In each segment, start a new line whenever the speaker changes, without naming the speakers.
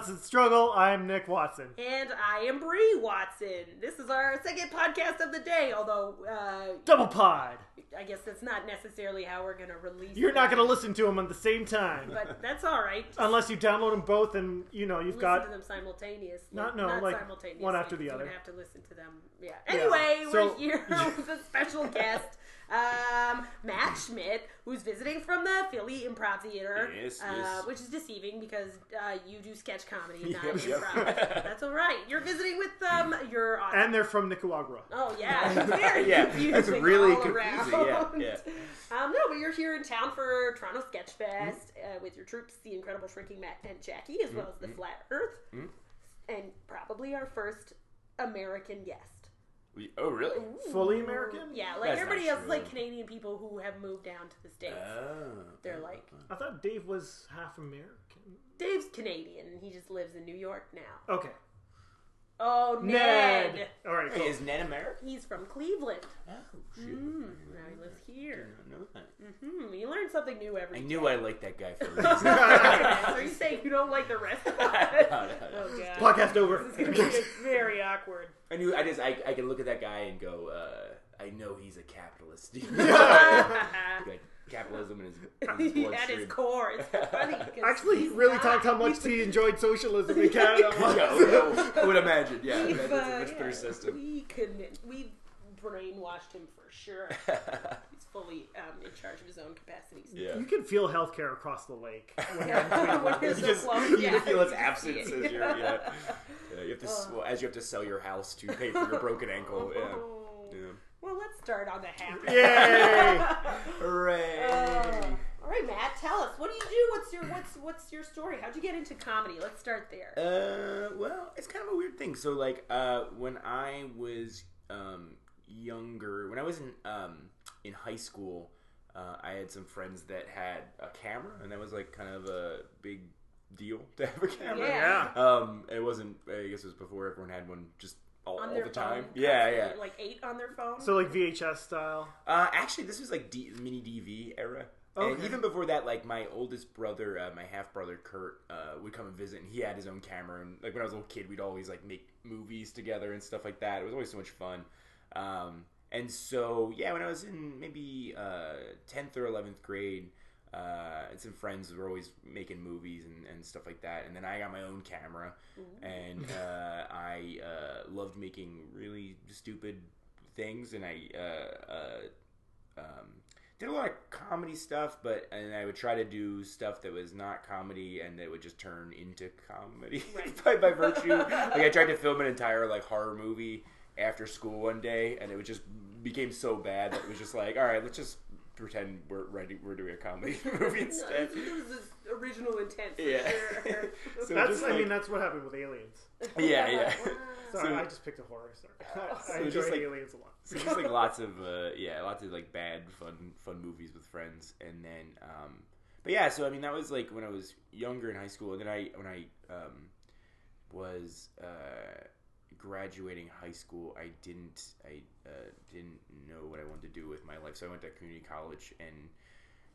Constant Struggle. I'm Nick Watson.
And I am Brie Watson. This is our second podcast of the day, although uh,
Double pod.
I guess that's not necessarily how we're going to release
You're not going to listen to them at the same time.
But that's all right.
Unless you download them both and, you know, you've
listen
got.
to them simultaneously.
Not- no, like,
simultaneously.
one after the
You
other.
would have to listen to them. Yeah. Anyway,
so-
we're here with a special guest, um, Matt Schmid, who's visiting from the Philly Improv Theater.
Yes,
uh,
yes.
Which is deceiving because uh, you do sketch comedy, not
Yep, yep.
improv. That's all right. You're visiting with um, your awesome
And they're from Nicaragua.
Oh yeah, it's very
Yeah,
confusing.
that's really
all
confusing,
Around.
yeah,
Um, no, but you're here in town for Toronto Sketch Fest uh, with your troops, the Incredible Shrinking Matt and Jackie, as well as the Flat Earth, and probably our first American guest.
We- oh, really?
Fully American?
Yeah, like
That's
everybody
not
else,
true.
like Canadian people who have moved down to the states.
Oh.
They're like
I thought Dave was half American.
Dave's Canadian, he just lives in New York now.
Okay.
Oh, Ned.
Ned. All right.
Hey,
Cool.
is Ned American?
He's from Cleveland.
Oh, shit.
Mm, now he lives
I
here.
did not know that.
Hmm, you learn something new every
I
day.
knew I liked that guy for a reason.
Are you saying you don't like the rest of
No,
us?
no, no.
Oh god.
Podcast over.
This is gonna be very awkward.
I knew. I just. I, I can look at that guy and go. Uh, I know he's a capitalist. like capitalism in his, in his
At his core, it's funny. 'cause
Actually, he really
not.
talked how much he enjoyed socialism in Canada.
yeah, yeah, I would imagine. Yeah,
we've,
that's a
uh,
much
yeah,
system.
We couldn't. We brainwashed him for sure. He's fully um, in charge of his own capacities.
yeah.
You can feel healthcare across the lake. When you're
Yeah, when you're
You
so
just you
yeah.
can feel its absence
see
as you're yeah. yeah you have to s well, as you have to sell your house to pay for your broken ankle. Yeah.
Oh.
yeah.
Well, let's start on the happy.
Yay!
Hooray!
Uh, all right, Matt, tell us what do you do? What's your what's what's your story? How'd you get into comedy? Let's start there.
Uh, well, it's kind of a weird thing. So, like, uh, when I was um, younger, when I was in um, in high school, uh, I had some friends that had a camera, and that was like kind of a big deal to have a camera.
Yeah.
yeah.
Um, it wasn't. I guess it was before everyone had one, just all,
on
all
their
the time.
phone,
Yeah, yeah.
Like eight on their phone.
So like VHS style.
Uh, actually, this was like D- mini DV era. And even before that, like my oldest brother, uh, my half brother Kurt, uh, would come and visit, and he had his own camera. And like when I was a little kid, we'd always like make movies together and stuff like that. It was always so much fun. Um, and so yeah, when I was in maybe uh, tenth or eleventh grade, uh, and some friends were always making movies and, and stuff like that. And then I got my own camera, and uh, I uh, loved making really stupid things, and I uh, uh, um, did a lot of comedy stuff, but and I would try to do stuff that was not comedy, and that would just turn into comedy
Right.
by, by virtue. like I tried to film an entire like horror movie after school one day, and it was just became so bad that it was just like, all right, let's just pretend we're ready, we're doing a comedy movie instead.
It was the original intent for
Yeah.
sure.
So
That's.
just
I mean, that's what happened with Aliens.
Yeah, yeah.
Sorry,
So-
I just picked a horror. Sorry. I
So
enjoy
just like-
Aliens a lot.
So just like lots of uh, yeah, lots of like bad fun fun movies with friends, and then um, but yeah, so I mean that was like when I was younger in high school, and then I when I um, was uh, graduating high school, I didn't I uh, didn't know what I wanted to do with my life, so I went to community college and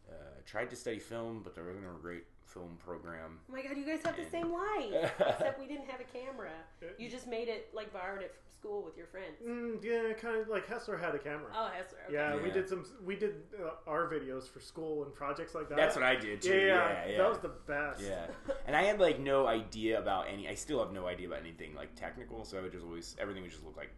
uh, tried to study film, but there wasn't a great film program.
Oh my god, you guys have the same life. Except we didn't have a camera. You just made it like borrowed it from school with your friends.
Mm, yeah, kind of like Hessler had a camera.
Oh, Hessler. Okay.
Yeah, we did some. We did uh, our videos for school and projects like that.
That's what I did too.
Yeah, yeah,
yeah, yeah.
that was the best.
Yeah, and I had like no idea about any. I still have no idea about anything like technical, so I would just always everything would just look like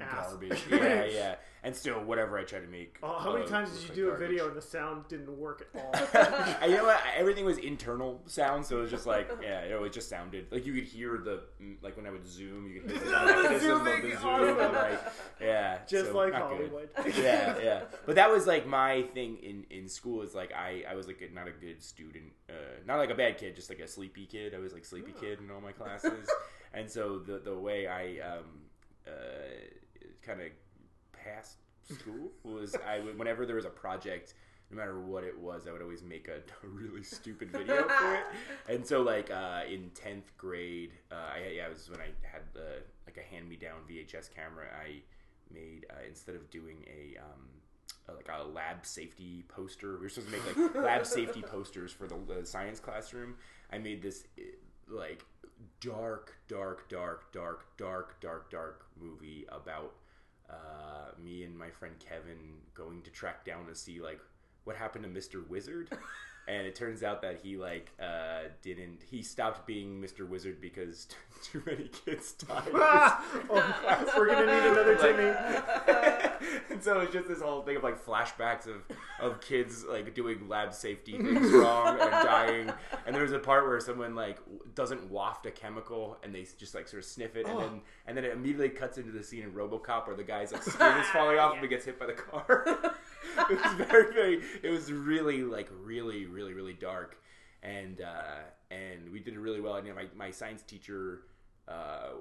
Ass.
garbage. yeah, yeah. And still, whatever I try to make.
Oh, how many
uh,
times did you
like
do a video and the sound didn't work at all?
I- you know what? Everything was internal sound, so it was just like, yeah, it just sounded like you could hear the mm, like when I would zoom, you could hear the mechanism of
Zooming,
the zoom,
awesome.
and, like, yeah,
Just
so
like
not good.
Hollywood.
yeah, yeah. But that was like my thing in in school. Is like I I was like a, not a good student, uh, not like a bad kid, just like a sleepy kid. I was like sleepy kid in all my classes, and so the the way I um uh kind of passed school was I would whenever there was a project. No matter what it was, I would always make a, a really stupid video for it. And so, like uh, in tenth grade, uh, I yeah, it was when I had the like a hand me down VHS camera. I made uh, instead of doing a um, uh, like a lab safety poster. We were supposed to make like lab safety posters for the, the science classroom. I made this uh, like dark, dark, dark, dark, dark, dark, dark movie about uh, me and my friend Kevin going to track down to see like what happened to Mr. Wizard. and it turns out that he like uh, didn't he stopped being Mr. Wizard because too many kids died.
oh, we're gonna need another Timmy.
and so it's just this whole thing of like flashbacks of, of kids like doing lab safety things wrong and dying. And there's a part where someone like doesn't waft a chemical and they just like sort of sniff it, and then and then it immediately cuts into the scene in RoboCop where the guy's like skin is falling off and he gets hit by the car. it was very very. It was really like really really really dark, and uh, and we did it really well. And you know, my my science teacher. Uh,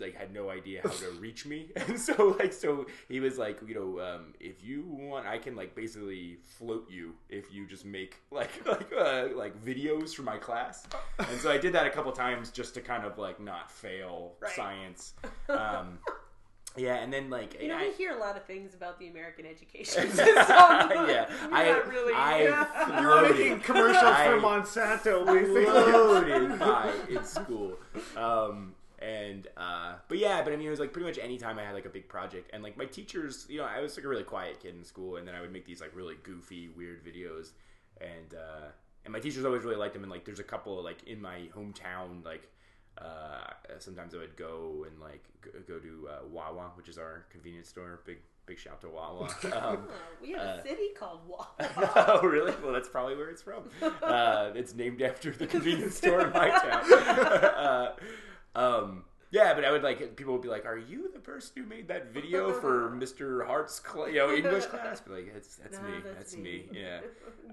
like had no idea how to reach me and so like so he was like you know um, if you want i can like basically float you if you just make like like uh, like videos for my class and so i did that a couple times just to kind of like not fail
Right.
science um, yeah and then like
You know,
I,
we hear a lot of things about the American education system. yeah,
I-
not really.
I-
You were
Loaded.
making commercials
I-
for Monsanto, basically.
loaded by in school. Um, and uh, but yeah, but I mean, it was like pretty much any time I had like a big project, and like my teachers, you know, I was like a really quiet kid in school, and then I would make these like really goofy, weird videos, and uh, and my teachers always really liked them, and like there's a couple like in my hometown, like. Uh, sometimes I would go and like go, go to uh, Wawa, which is our convenience store. Big big shout to Wawa. Um,
Oh, we have a
Uh,
city called Wawa.
oh, really? Well, that's probably where it's from. Uh, it's named after the convenience store in my town. uh, um, yeah, but I would like people would be like, "Are you the person who made that video for Mr. Hart's cl- you know English class?" Be like, "That's that's
No,
me. That's, me. Yeah."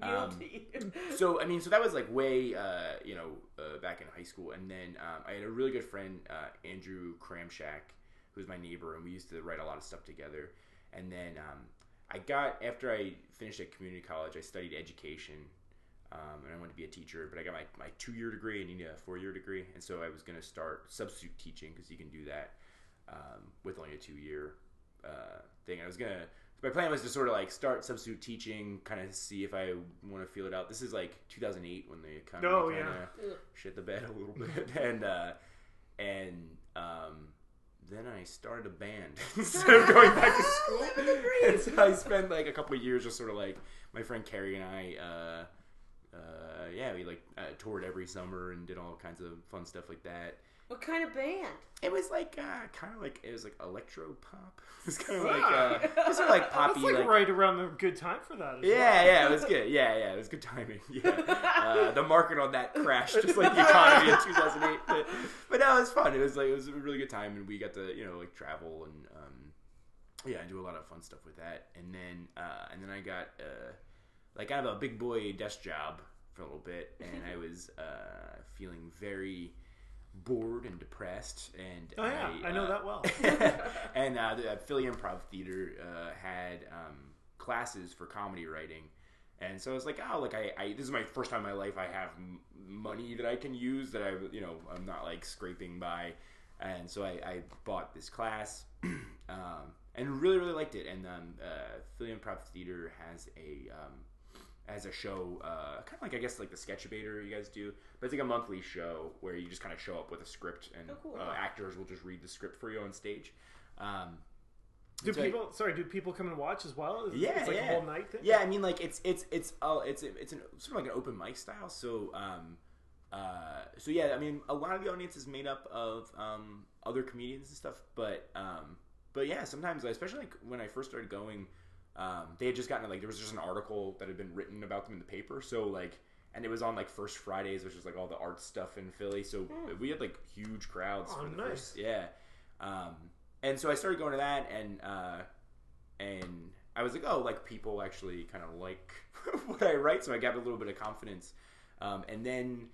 Guilty.
so I mean, so that was like way, uh, you know, uh, back in high school, and then um, I had a really good friend, uh, Andrew Cramshack, who was my neighbor, and we used to write a lot of stuff together. And then um, I got after I finished at community college, I studied education, um, and I wanted to be a teacher, but I got my, my two year degree and need a four year degree, and so I was going to start substitute teaching because you can do that um, with only a two year uh, thing. I was gonna. My plan was to sort of like start substitute teaching, kind of see if I want to feel it out. This is like 2008 when the economy
Oh,
kind of
yeah.
Shit the bed a little bit, and uh, and um, then I started a band instead of going back to school.
Living the dream.
And so I spent like a couple of years just sort of like my friend Carrie and I. Uh, uh, yeah, we like uh, toured every summer and did all kinds of fun stuff like that.
What kind of band?
It was like uh, kind of like it was like electro pop. It was kind of like uh, it was like poppy,
That's like,
like
right around the good time for that. As
yeah, yeah, it was good. Yeah, yeah, it was good timing. Yeah, uh, the market on that crashed just like the economy in 2008. But, but no, it was fun. It was like it was a really good time, and we got to you know like travel and um, yeah, do a lot of fun stuff with that. And then uh, and then I got uh, like I of a big boy desk job for a little bit, and I was uh, feeling very bored and depressed. And
Oh yeah, I, know
uh,
that well.
and uh, the Philly Improv Theater uh, had um, classes for comedy writing, and so I was like, oh, like I, I this is my first time in my life I have m- money that I can use that I, you know, I'm not like scraping by, and so I, I bought this class, um, and really really liked it. And um, uh, Philly Improv Theater has a um, as a show, uh, kind of like I guess like the Sketchabator you guys do, but it's like a monthly show where you just kind of show up with a script and
Oh, cool.
uh, actors will just read the script for you on stage. Um,
Do
so I-
people? Sorry, do people come and watch as well? Is,
Yeah,
it's like
yeah.
a whole night thing.
yeah, I mean, like it's it's it's uh, it's it's an, sort of like an open mic style. So um, uh, so yeah, I mean, a lot of the audience is made up of um, other comedians and stuff. But um, but yeah, sometimes, especially like when I first started going, um, they had just gotten like there was just an article that had been written about them in the paper. So like. And it was on like First Fridays, which is like all the art stuff in Philly. So we had like huge crowds.
Oh,
for the
nice.
first, yeah. Um, and so I started going to that, and uh, and I was like, oh, like people actually kind of like what I write, so I got a little bit of confidence. Um, and then,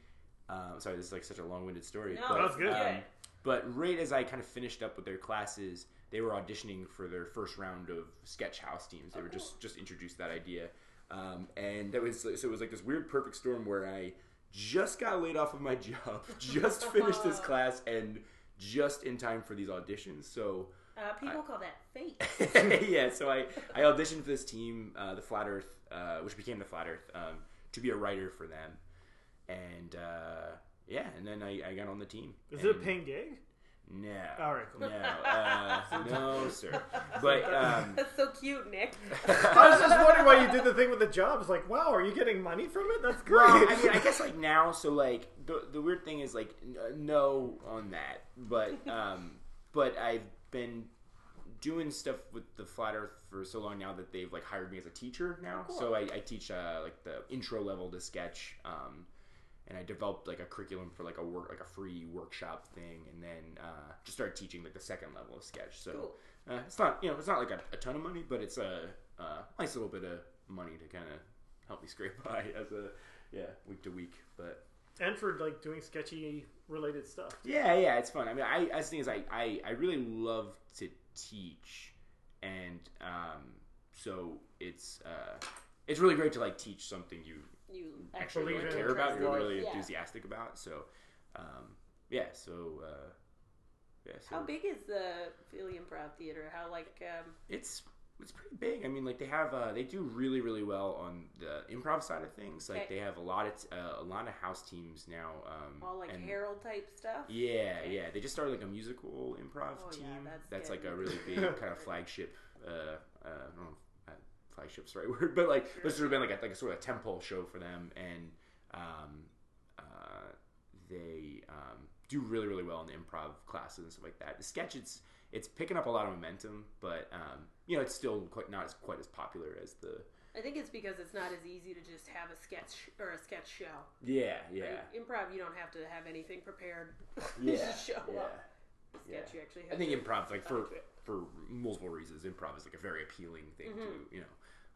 uh, sorry, this is like such a long-winded story.
No,
but,
That's good.
Um,
Good.
but right as I kind of finished up with their classes, they were auditioning for their first round of sketch house teams. They
Oh,
were
cool.
just just introduced that idea, um, and that was so it was like this weird perfect storm where I just got laid off of my job, just finished this class, and just in time for these auditions. So
Uh, people call that fate.
yeah, so I, I auditioned for this team, uh, the Flat Earth, uh, which became the Flat Earth, um, to be a writer for them. And uh, yeah, and then I, I got on the team.
Is it a
And-
paying gig?
No.
All right, cool.
No, uh, no, sir. But um,
That's so cute, Nick.
I was just wondering why you did the thing with the job. It's like, wow, are you getting money from it? That's great.
Well, I mean, I guess like now, so like the the weird thing is like n- uh, no on that, but um, but I've been doing stuff with the Flat Earth for so long now that they've like hired me as a teacher now.
Cool.
So I, I teach uh, like the intro level to sketch, um, and I developed like a curriculum for like a work like a free workshop thing, and then uh, just started teaching like the second level of sketch. So
Cool.
uh, it's not you know it's not like a, a ton of money, but it's a, a nice little bit of money to kind of help me scrape by as a yeah week to week. But
and for like doing sketchy related stuff.
yeah, yeah, it's fun. I mean, I as the thing is, I, I I really love to teach, and um, so it's uh, it's really great to like teach something you
You
actually
Believe
really care about, you're really
Yeah.
enthusiastic about. So um, yeah, so uh, yeah, so
How big is the Philly Improv Theater? How like um,
it's it's pretty big. I mean, like they have uh, they do really really well on the improv side of things. Like
Okay.
they have a lot of t- uh, a lot of house teams now. Um,
all like
and-
Harold type stuff?
Yeah,
Okay.
yeah. They just started like a musical improv
Oh, yeah,
team.
that's
like a really big kind of flagship. Uh, uh, I don't know if uh, flagship's the right word, but like
Sure.
this would have been like a, like a sort of a temple show for them, and um, uh, they um, do really really well in the improv classes and stuff like that. The sketch it's it's picking up a lot of momentum, but um, you know it's still quite not as quite as popular as the
I think it's because it's not as easy to just have a sketch or a sketch show.
yeah yeah
Right? Improv, you don't have to have anything prepared.
yeah
show
yeah.
up. Sketch,
Yeah.
you actually have
I think
to-
improv, like for for multiple reasons, improv is like a very appealing thing to
Mm-hmm.
you know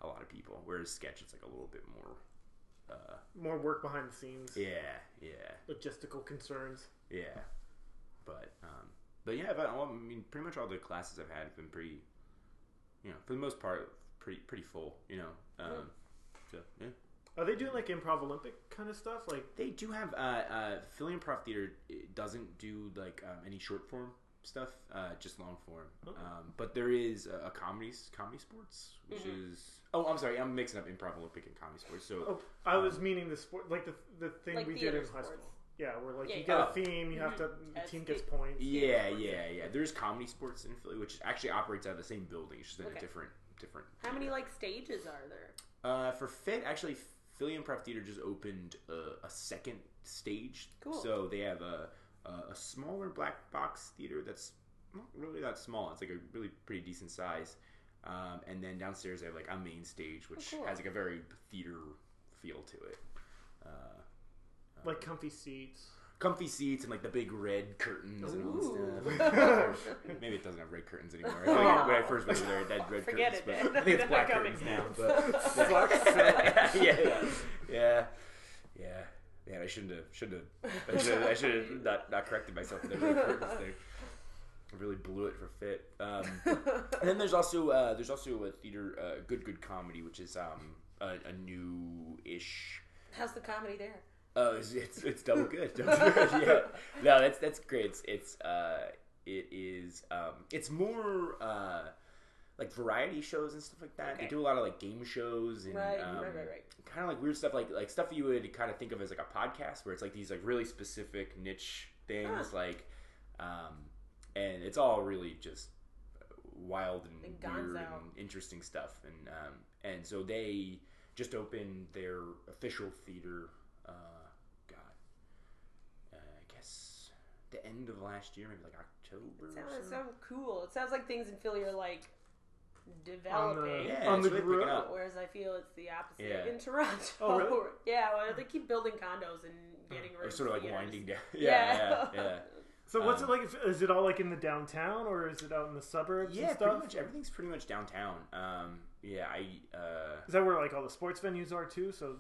a lot of people. Whereas sketch, it's like a little bit more. Uh,
More work behind the scenes.
yeah, yeah,
Logistical concerns.
yeah. But um, but yeah, but I mean, pretty much all the classes I've had have been pretty, you know, for the most part, pretty pretty full. You know, um, so yeah.
Are they doing like improv Olympic kind of stuff? Like,
They do have uh, uh, Philly Improv Theater doesn't do like um, any short form stuff, uh, just long form.
Okay.
Um, but there is a, a comedy ComedySportz, which
Mhm.
is oh I'm sorry I'm mixing up Improv Olympic and ComedySportz. So
oh, I was um, meaning the sport, like the the thing
Like
we did
theater
in high
sports.
school. Yeah, where like
Yeah,
you
yeah.
get
Oh.
a theme, you have to mm-hmm. the
As
team
the-
gets points.
yeah yeah yeah there's ComedySportz in Philly, which actually operates out of the same building, it's just in
Okay.
a different different.
How many like stages are there?
Uh, for PHIT, actually, Philly Improv Theater just opened a, a second stage.
Cool.
So they have a, a a smaller black box theater that's not really that small. It's like a really pretty decent size. Um, and then downstairs they have like a main stage, which
Oh, cool.
has like a very theater feel to it. Uh,
Like comfy seats.
comfy seats and like the big red curtains and all this
Ooh.
stuff. Maybe it doesn't have red curtains anymore. I think when I first went there, it had red
Forget
curtains.
it,
but. I think it's
They're
black
not coming.
curtains now. But
Fuck.
yeah, yeah, yeah, yeah. Man, I shouldn't have, shouldn't have, I should have, I should have not, not corrected myself with the red curtains thing. Really blew it for PHIT. Um, and then there's also uh, there's also a theater, uh, good good comedy, which is um, a, a new-ish.
How's the comedy there?
Oh, it's it's, it's double good. Double good. Yeah. No, that's that's great. It's, it's uh, it is um, it's more uh, like variety shows and stuff like that. They do a lot of like game shows and
Right,
um,
right, right, right.
kind of like weird stuff, like like stuff you would kind of think of as like a podcast, where it's like these like really specific niche things,
Huh.
like, um, and it's all really just wild and
Like
weird
Gonzo.
and interesting stuff, and um, and so they just opened their official theater. Uh, God, uh, I guess the end of last year, maybe like October.
It
or
sounds
so.
so cool. It sounds like things in Philly are like
On
developing.
the,
Yeah,
on
it's
the
really picking up.
Whereas I feel it's the opposite
Yeah.
in Toronto.
Oh, really?
Yeah, well, they keep building condos and getting rid of
sort of like
theaters.
winding down.
Yeah.
yeah, yeah.
So what's
Um,
it like? Is it all like in the downtown or is it out in the suburbs
Yeah, pretty much everything's pretty much downtown. Um, yeah, I uh,
Is that where like all the sports venues are too? So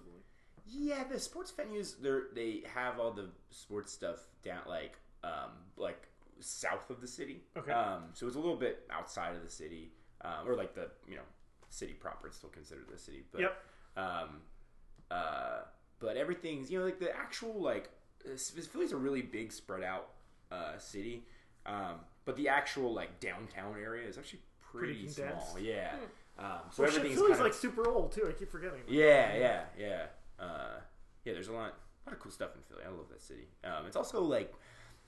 yeah, the sports venues they they have all the sports stuff down like um like south of the city.
Okay.
Um, so it's a little bit outside of the city, um, or like the you know city proper. It's still considered the city, but
Yep.
um, uh, but everything's you know like the actual like uh, Philly's a really big spread out uh, city, um, but the actual like downtown area is actually pretty,
Pretty
small.
condensed.
Yeah.
Hmm.
Um, so
well,
everything's
Philly's
kind of,
like super old too. I keep forgetting.
yeah, yeah, yeah. Uh, yeah, there's a lot. a lot of cool stuff in Philly. I love that city. Um, it's also like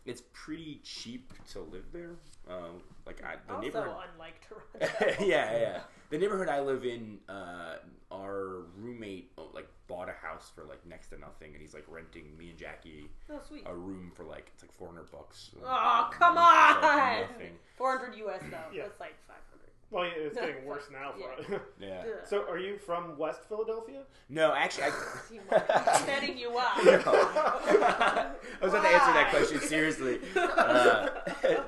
it's pretty cheap to live there. Um, like I, the
also,
neighborhood.
unlike Toronto.
yeah, yeah. The neighborhood I live in, uh, our roommate oh, like bought a house for like next to nothing, and he's like renting me and Jackie
Oh, sweet.
a room for like it's like four hundred bucks.
Oh, come
It's like
on!
nothing.
400 US though.
Yeah.
That's like 500.
Well, yeah, it's getting worse now. For
yeah.
it.
Yeah.
So, are you from West Philadelphia?
No, actually,
I'm setting you up.
I was about to answer that question seriously. Uh,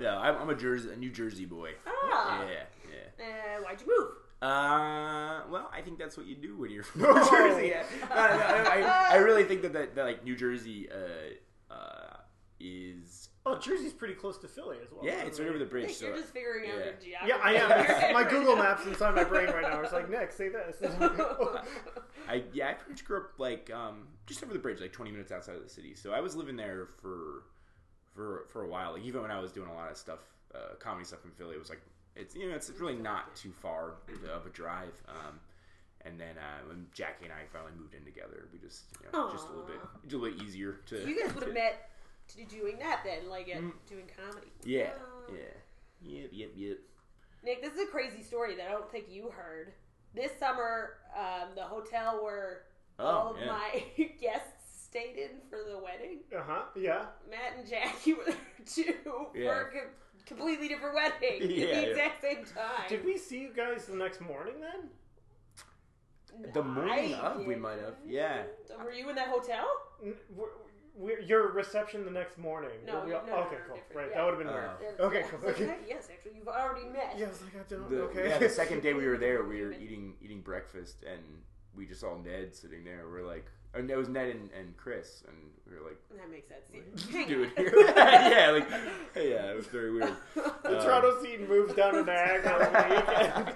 no, I'm, I'm a Jersey, a New Jersey boy.
Ah.
Yeah, yeah.
Uh, why'd you move?
Uh, well, I think that's what you do when you're from New Jersey. Yeah. No, no, no, I, I really think that, that, that like New Jersey uh, uh, is
Oh, Jersey's pretty close to Philly as well.
yeah, it's right over the bridge.
Nick,
So
you're just figuring out
yeah.
your geography.
Yeah, I am. It's- my Google
now.
Maps inside my brain right now. It's like, Nick, say this.
I yeah, I pretty much grew up like um, just over the bridge, like 20 minutes outside of the city. So I was living there for for for a while. Like even when I was doing a lot of stuff, uh, comedy stuff in Philly, it was like it's you know it's really not too far of a drive. Um, and then uh, when Jackie and I finally moved in together, we just you know, just a little bit
Aw.
just a little bit easier to.
You guys would
to-
have met to doing that then, like at
Mm.
doing comedy.
Yeah,
Oh.
yeah, yep, yep, yep.
Nick, this is a crazy story that I don't think you heard. This summer, um, the hotel where all
Oh
of
yeah.
my guests stayed in for the wedding,
uh huh. Yeah.
Matt and Jackie were there too
Yeah.
for a co- completely different wedding at the
yeah.
exact same time.
Did we see you guys the next morning then?
The morning of, we might have. Yeah.
Were you in that hotel?
N- we're- we're- your reception the next morning.
No,
Were we
no,
all-
no,
okay,
no,
cool. Right,
yeah.
that would have been
Oh.
weird. Okay,
yeah,
cool. Okay.
like, yes, actually, you've already met.
Yeah, I was like, I don't.
The,
okay.
Yeah, the second day we were there, we were eating eating breakfast, and we just saw Ned sitting there. We're like, or it was Ned and, and Chris, and we were like,
That makes sense.
what
Hang
are you doing
on.
here? yeah, like, yeah, it was very weird.
the
Um,
Toronto scene moves down to Niagara over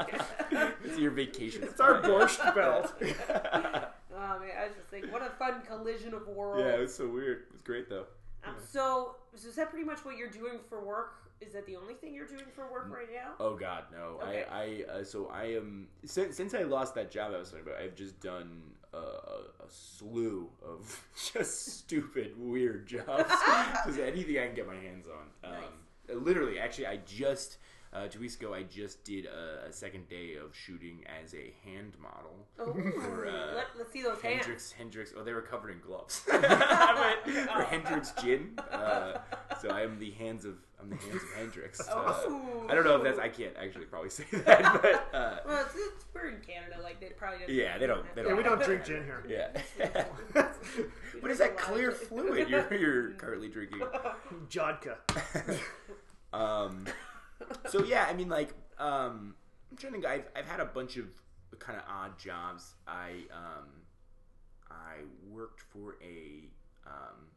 the weekend.
It's your vacation.
It's our
spot.
borscht belt.
Oh man, I was just thinking, what a fun collision of worlds.
yeah, it was so weird. It was great though.
Um, so, so is that pretty much what you're doing for work? Is that the only thing you're doing for work right now?
Oh God, no!
Okay.
I, I, uh, so I am since since I lost that job I was talking about. I've just done a, a, slew of just stupid, weird jobs. just anything I can get my hands on. Um, Literally, actually, I just uh, two weeks ago I just did a, a second day of shooting as a hand model.
Oh,
For, uh,
Let, let's see those hands.
Hendrick's, Hendrick's. Oh, they were covered in gloves. But for Hendrick's gin. Uh, so I am the hands of I'm the hands of Hendrick's. Uh,
Oh.
I don't know if that's I can't actually probably say that, but uh,
Well, it's, it's, we're in Canada, like they probably don't
Yeah, they don't- they don't-
we don't drink gin here.
yeah.
We
what is that clear fluid you're you're currently drinking?
Jodka.
um, so yeah, I mean, like, um, I'm trying to think. I've I've had a bunch of kind of odd jobs. I um, I worked for a um,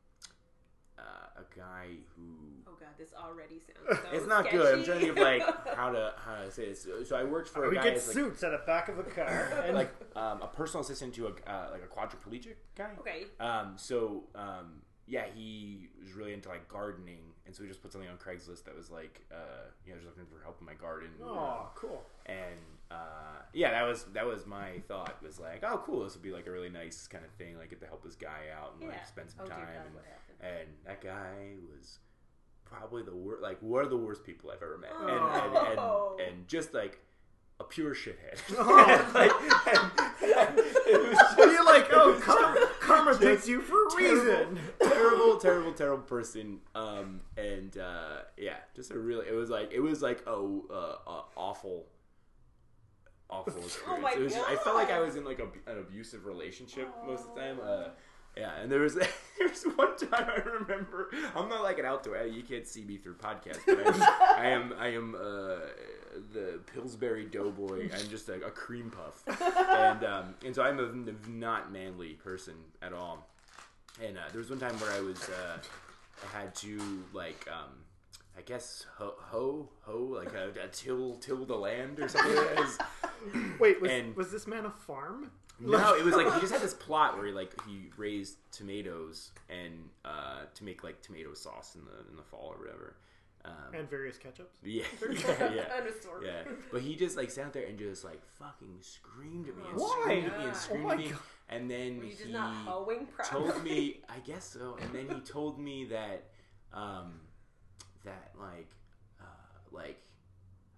uh, a guy who
Oh god, this already sounds. So
it's not good. I'm trying to think of like how to how to say this. So I worked for a
we
guy
get
as, like,
suits at the back of a car. And
like um, a personal assistant to a uh, like a quadriplegic guy.
okay.
Um, so um, yeah, he was really into like gardening, and so we just put something on Craigslist that was like, uh, you know, just looking for help in my garden.
oh, cool.
And uh, yeah, that was that was my thought. Was like, oh, cool, this would be like a really nice kind of thing, like get to help this guy out and
Yeah.
like spend some
Oh dear
time.
God,
and,
what
and that guy was probably the worst, like one of the worst people I've ever met,
Oh.
and, and, and and just like a pure shithead.
Oh.
like, and, and it was
you're like, oh, karma, karma picks you for a reason.
terrible, terrible, terrible person. Um, and uh, yeah, just a really, it was like, it was like a uh, uh, awful, awful experience.
Oh my
it was just, I felt like I was in like a, an abusive relationship most of the time. Uh, yeah, and there was there was one time I remember. I'm not like an outdoor. You can't see me through podcast, but I, I am. I am uh, the Pillsbury Doughboy. I'm just a, a cream puff, and um, and so I'm a not manly person at all. And uh, there was one time where I was uh, I had to like um, I guess ho ho, ho like a, a till till the land or something. Like that.
Wait, was,
And-
was this man a farm?
No, it was like he just had this plot where he like he raised tomatoes and uh, to make like tomato sauce in the in the fall or whatever. Um,
and various ketchups.
yeah, yeah, yeah.
And a sword.
Yeah, but he just like sat there and just like fucking screamed at me and
Why?
screamed at me
Oh
and screamed
my
at me,
God.
and then
Were you
he
not hoeing properly?
told me, I guess so, and then he told me that, um, that like, uh, like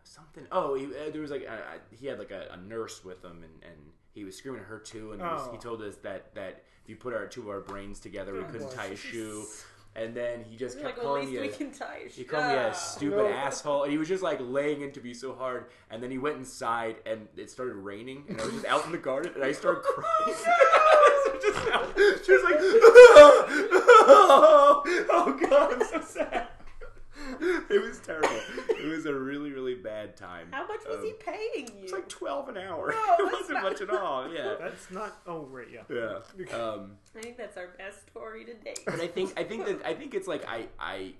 something. Oh, he, uh, there was like uh, he had like a, a nurse with him, and, and he was screaming at her too, and he, was, he
Oh.
told us that that if you put our two of our brains together, we
Oh,
couldn't tie a shoe, and then he just
You're
kept
like,
calling me. a-
can tie a
he called me a stupid
No.
asshole, and he was just like laying into me so hard. And then he went inside, and it started raining, and I was just out in the garden, and I started oh, crying. just out. She was like, oh, "Oh God, I'm so sad." It was terrible. It was a really, really bad time.
How much was
Um,
he paying you?
It's like twelve an hour.
No,
it wasn't
not-
much at all. Yeah,
That's not. Oh, right, yeah.
yeah. Um,
I think that's our best story to date.
but I think I think that I think it's like I I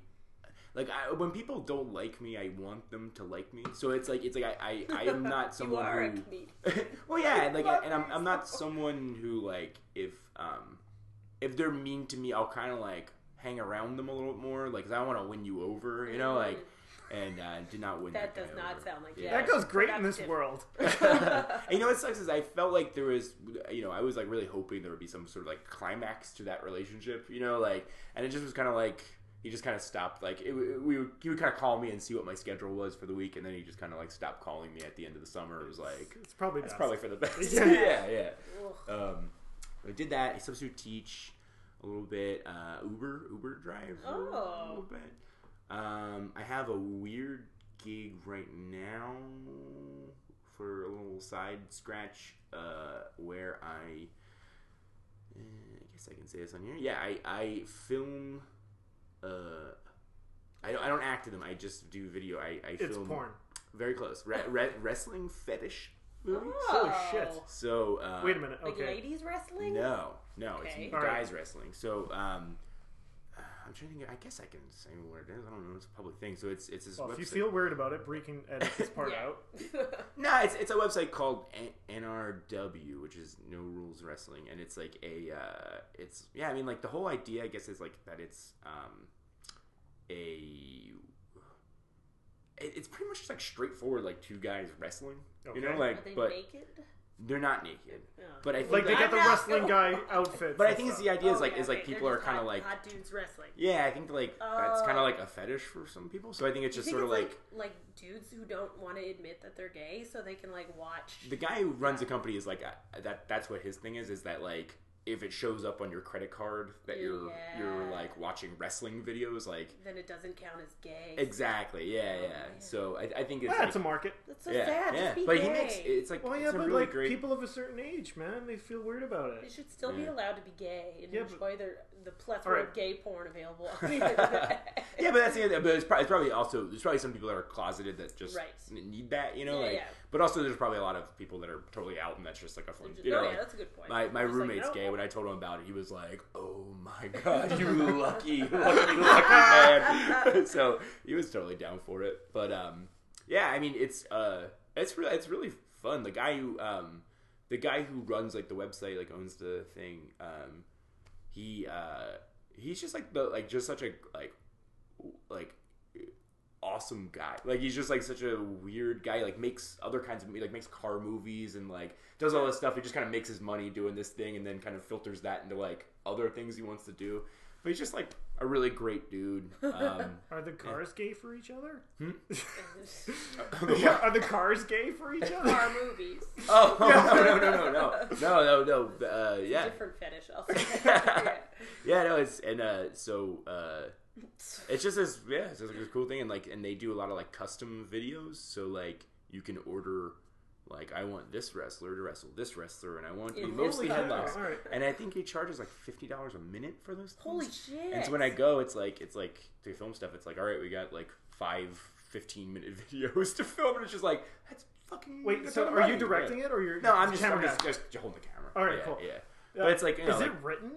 like I, when people don't like me, I want them to like me. So it's like it's like I I, I am not
you
someone
are
who.
comedian.
well, yeah, and like and I'm I'm not someone who like if um if they're mean to me, I'll kind of like hang around them a little bit more, like 'cause I want to win you over, you know, like and uh, did not win that,
That does
guy
not
over.
sound like
Yeah.
That goes great in this world.
and you know what sucks is I felt like there was, you know, I was like really hoping there would be some sort of like climax to that relationship, you know, like, and it just was kind of like he just kind of stopped. Like, it, we would, he would kind of call me and see what my schedule was for the week, and then he just kind of like stopped calling me at the end of the summer. It was like
It's probably
that's
best.
probably for the best.
Yeah.
yeah, yeah. Um, I did that. I substitute teach a little bit. Uh, Uber, Uber driver. a little- a
Oh.
little bit. Um, I have a weird gig right now for a little side scratch uh, where I, eh, I guess I can say this on here. Yeah, I, I film. Uh, I don't, I don't act in them. I just do video. I, I
It's
film
porn.
very close. Re- re- wrestling fetish movie.
Holy shit.
So uh,
Wait a minute.
Like
Okay.
ladies wrestling?
No, no,
Okay.
it's
All
guys
right.
wrestling. So um, uh, I'm trying to think. I guess I can say what it is. I don't know. It's a public thing. So it's it's this
Well,
website.
if you feel weird about it, Brie can edit this part
Yeah.
out.
Nah, it's it's a website called N- NRW, which is No Rules Wrestling, and it's like a uh, it's yeah. I mean, like the whole idea, I guess, is like that it's um a it- it's pretty much just like straightforward, like two guys wrestling. You know, like
Are they
but
naked?
they're not naked.
Oh.
But I think
Like they got the
I'm not-
wrestling guy outfit.
But I think it's the idea is
Oh,
like
yeah,
is like
okay,
people
they're
are kind of like
hot dudes wrestling.
yeah. I think like that's kind of like a fetish for some people. So I think it's just
think
sort of
it's
like,
like dudes who don't want to admit that they're gay, so they can like watch.
the guy who runs the company is like uh, that. That's what his thing is. Is that like if it shows up on your credit card that you're you're like watching wrestling videos, like
then it doesn't count as gay.
exactly, yeah,
Oh,
yeah.
man.
So I, I think it's
That's
like,
a market.
That's so
yeah,
sad.
yeah.
Just be
but
gay.
he makes it's like
Well, yeah,
it's
but
really
like
great.
people of a certain age, man, they feel weird about it.
They should still be allowed to be gay and
Yeah, but-
enjoy their the plethora
Alright.
of gay porn available on the internet.
yeah, but that's the other. But it's probably, it's probably also there's probably some people that are closeted that just
Right.
need that, you know.
Yeah,
like,
yeah.
But also, there's probably a lot of people that are totally out, and that's just like a fun, you know.
oh, yeah,
like,
that's a good point.
my my
Just like,
roommate's gay. When I told him about it, he was like, "Oh my god, you lucky, lucky, lucky man." so he was totally down for it. But um, yeah, I mean, it's uh, it's really it's really fun. The guy who um, the guy who runs like the website, like owns the thing. Um, he uh, he's just like the like just such a like like awesome guy. Like he's just like such a weird guy. Like makes other kinds of like makes car movies and like does all this stuff. He just kind of makes his money doing this thing and then kind of filters that into like other things he wants to do. But he's just like a really great dude. Um,
Are the cars gay for each other?
oh
Are the cars gay for each other?
Car movies.
oh, no no no no no no no no uh, yeah
Different fetish. I'll say that.
yeah no it's and uh so uh it's just this yeah it's just like a cool thing and like and they do a lot of like custom videos so like you can order like I want this wrestler to wrestle this wrestler and I want
Yeah,
you mostly headlocks
cow. Alright.
and I think he charges like fifty dollars a minute for those things.
Holy shit!
and so when I go it's like it's like to film stuff it's like all right we got like five 15 minute videos to film and it's just like that's fucking
Wait,
that's
so are
of
you directing
Yeah.
it or you're
no I'm just, I'm just, just holding the camera
All right,
yeah,
cool.
yeah
Yeah.
but it's like you know
Is
like,
it written?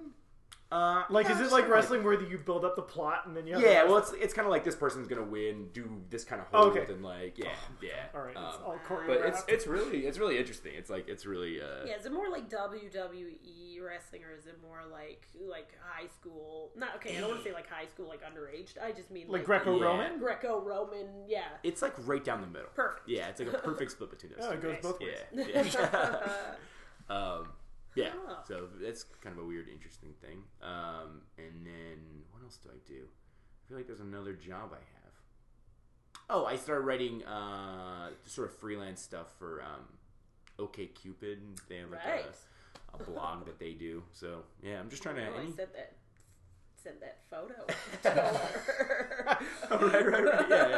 Uh,
Like,
yeah,
is it like
kinda
wrestling where you build up the plot and then you have
yeah, well, it's it's kind of like this person's gonna win, do this kind of
Oh,
hold,
okay.
and like yeah, yeah.
all right, it's
Um,
all choreographed.
but it's it's really it's really interesting. It's like it's really uh,
Yeah, is it more like WWE wrestling, or is it more like like high school? Not okay. I don't want to say like high school, like underage. I just mean
like
like,
Greco-Roman.
Greco-Roman. Yeah,
it's like right down the middle.
perfect.
Yeah, it's like a perfect split between those.
Yeah,
two.
it goes
Nice.
both ways.
Yeah, yeah. um, yeah.
Oh.
So that's kind of a weird, interesting thing. Um, and then what else do I do? I feel like there's another job I have. Oh, I started writing uh, sort of freelance stuff for um, OK Cupid. They have like
Right.
a, a blog that they do. So yeah, I'm just trying to.
Oh, I
any-
sent that sent that photo.
Oh, right, right, right. Yeah,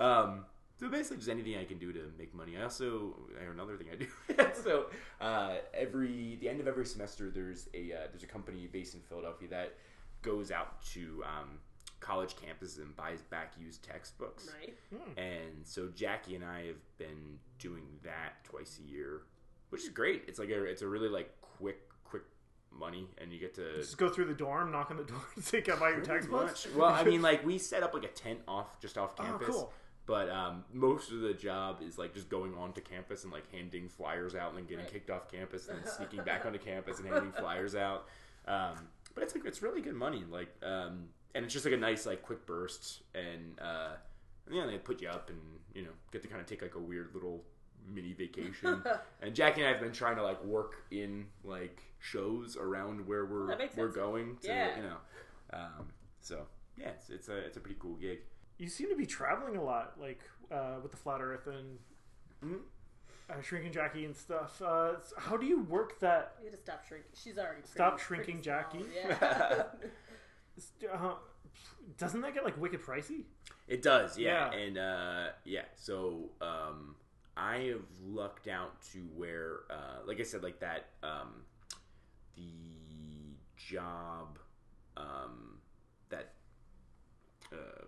yeah. Um, so basically, just anything I can do to make money. I also I have another thing I do. so uh, every the end of every semester, there's a uh, there's a company based in Philadelphia that goes out to um, college campuses and buys back used textbooks.
right.
And so Jackie and I have been doing that twice a year, which is great. It's like a it's a really like quick quick money, and you get to
Just go through the dorm, knock on the door, and say, "Can I buy your
Pretty
textbooks?"
much. Well, I mean, like we set up like a tent off just off campus.
Oh,
campus.
cool.
But um, most of the job is like just going onto campus and like handing flyers out and then getting
Right.
kicked off campus and then sneaking back onto campus and handing flyers out. Um, but it's like it's really good money. Like, um, and it's just like a nice like quick burst and uh, and, yeah, they put you up and you know get to kind of take like a weird little mini vacation. and Jackie and I have been trying to like work in like shows around where we're we're going to
Yeah.
you know. Um, so yeah, it's, it's a it's a pretty cool gig.
You seem to be traveling a lot, like uh, with the flat Earth and
Mhm.
uh, shrinking Jackie and stuff. Uh, s- how do you work that?
You gotta stop shrinking. She's already
Stop shrinking,
pretty small.
Jackie.
Yeah.
Uh, doesn't that get like wicked pricey?
It does, yeah,
Yeah.
and uh, yeah. So um, I have lucked out to where, uh, like I said, like that. Um, the job um, that uh,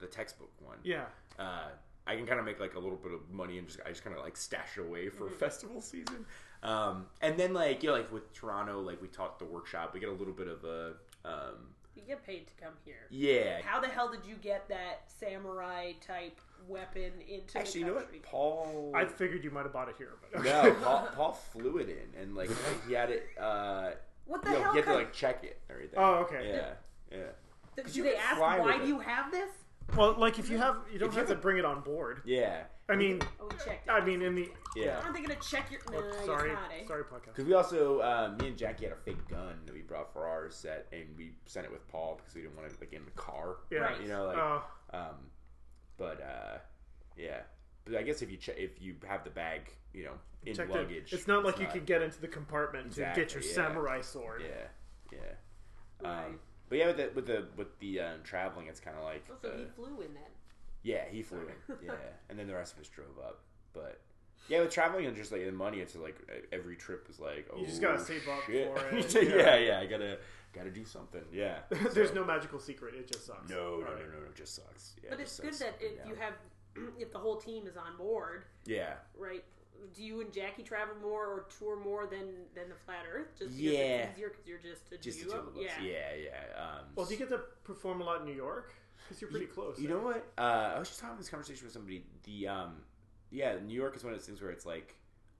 the textbook one.
Yeah.
uh, I can kind of make like a little bit of money and just I just kind of like stash it away for festival season. Um, and then like you know like with Toronto, like we taught the workshop, we get a little bit of a um,
you get paid to come here.
yeah.
How the hell did you get that samurai type weapon into
Actually, you know what. Paul?
I figured you might have bought it here, but
no, Paul, Paul flew it in and like he had it. Uh,
What the
you know,
hell?
he had to like check it and everything.
Oh, okay.
Yeah, yeah.
Th-
'cause
do
you
they
can
ask why do you have this?
Well, like if you have, you don't
If you
have to
have-
bring it on board.
Yeah,
I mean,
Oh, we checked it.
I mean, in the
yeah.
Aren't they gonna check your? No,
Whoops,
I guess
sorry,
not, eh?
sorry, podcast.
Because we also, uh, me and Jackie had a fake gun that we brought for our set, and we sent it with Paul because we didn't want it like in the car.
Yeah.
Right.
You know, like,
Oh,
um, but uh, yeah. But I guess if you che- if you have the bag, you know, in
checked it.
luggage,
It's not like you could get into the compartment to get your
yeah.
samurai sword.
Yeah, yeah.
Right.
But yeah, with the with the with the uh, traveling, it's kind of like
Oh, so
uh,
he flew in then.
yeah, he flew in, yeah, and then the rest of us drove up. But yeah, with traveling and just like the money, it's like every trip is like oh,
You just gotta save up
shit.
for it,
yeah.
yeah.
yeah, I gotta gotta do something. Yeah,
There's
So-
no magical secret. It just sucks.
no, no, no,
Alright.
no, no, it just sucks. Yeah,
But
it
it's
just
good
sucks
that
up and
if you have, if the whole team is on board,
yeah,
right? Do you and Jackie travel more or tour more than than the Flat Earth? Just because
Yeah.
it's easier because you're just a
just the
duo.
two of us.
yeah.
Yeah, yeah. Um,
Well, do you get to perform a lot in New York? Because you're pretty close.
You know what? Uh, I was just having this conversation with somebody. The um, yeah, New York is one of those things where it's like,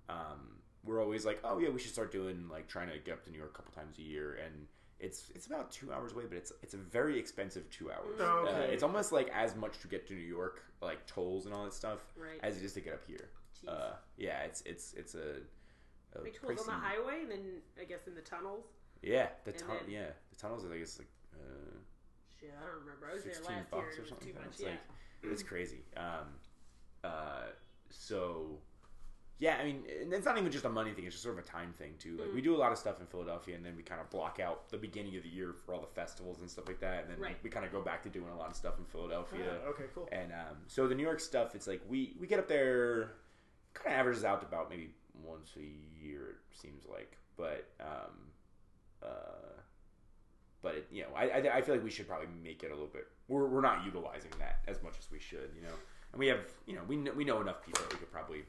um, we're always like, oh yeah, we should start doing like trying to get up to New York a couple times a year, and it's it's about two hours away, but it's it's a very expensive two hours.
Oh,
uh,
okay.
it's almost like as much to get to New York, like tolls and all that stuff,
Right.
as it is to get up here.
Jeez.
Uh, yeah, it's it's it's a, a
Big tools on the highway, and then I guess in the tunnels.
Yeah, the
And
tun-
then-
yeah the tunnels are I guess like. Uh,
Shit, I don't remember. I was there last year.
or
and It was
something.
too much.
It's
Yeah.
like it's crazy. Um, uh, so yeah, I mean, and it's not even just a money thing; it's just sort of a time thing too. Like
Mm.
we do a lot of stuff in Philadelphia, and then we kind of block out the beginning of the year for all the festivals and stuff like that, and then
Right.
we kind of go back to doing a lot of stuff in Philadelphia.
Ah, okay, cool.
And um, so the New York stuff, it's like we we get up there, kind of averages out to about maybe once a year. It seems like, but um, uh, but it, you know, I, I I feel like we should probably make it a little bit. We're we're not utilizing that as much as we should, you know. And we have you know we know, we know enough people that we could probably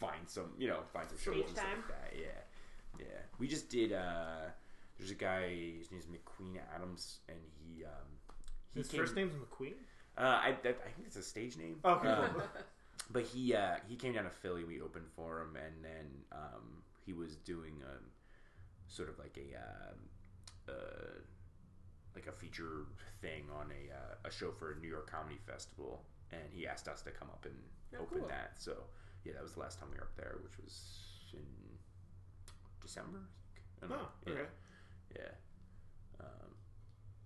find some you know find some shows
Stage
and stuff
time.
like that. Yeah, yeah. We just did. uh there's a guy. His name's McQueen Adams, and he um, he
His
came-
first name's McQueen.
Uh, I that, I think it's a stage name.
Okay,
Um,
cool.
but he uh, he came down to Philly. We opened for him, and then um, he was doing um, sort of like a uh, uh, like a feature thing on a uh, a show for a New York Comedy Festival, and he asked us to come up and
Oh,
open
cool.
that. So yeah, that was the last time we were up there, which was in December. I think. I don't
Oh,
know.
okay.
Yeah. yeah. Um,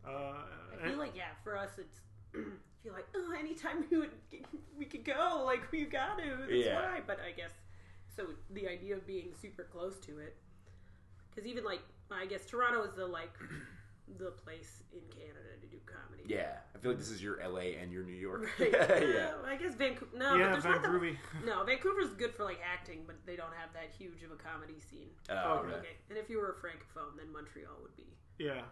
Uh,
I feel like yeah, for us it's I feel like oh, anytime we would we could go, like we got to. That's
Yeah.
why. But I guess so. The idea of being super close to it, because even like I guess Toronto is the like the place in Canada to do comedy.
yeah, I feel like this is your LA and your New York.
Right.
yeah.
Uh, I guess Vancouver. No,
yeah,
but there's not that-
Vancouver.
No, Vancouver's good for like acting, but they don't have that huge of a comedy scene.
Oh,
Okay.
okay.
Okay, and if you were a francophone, then Montreal would be.
Yeah,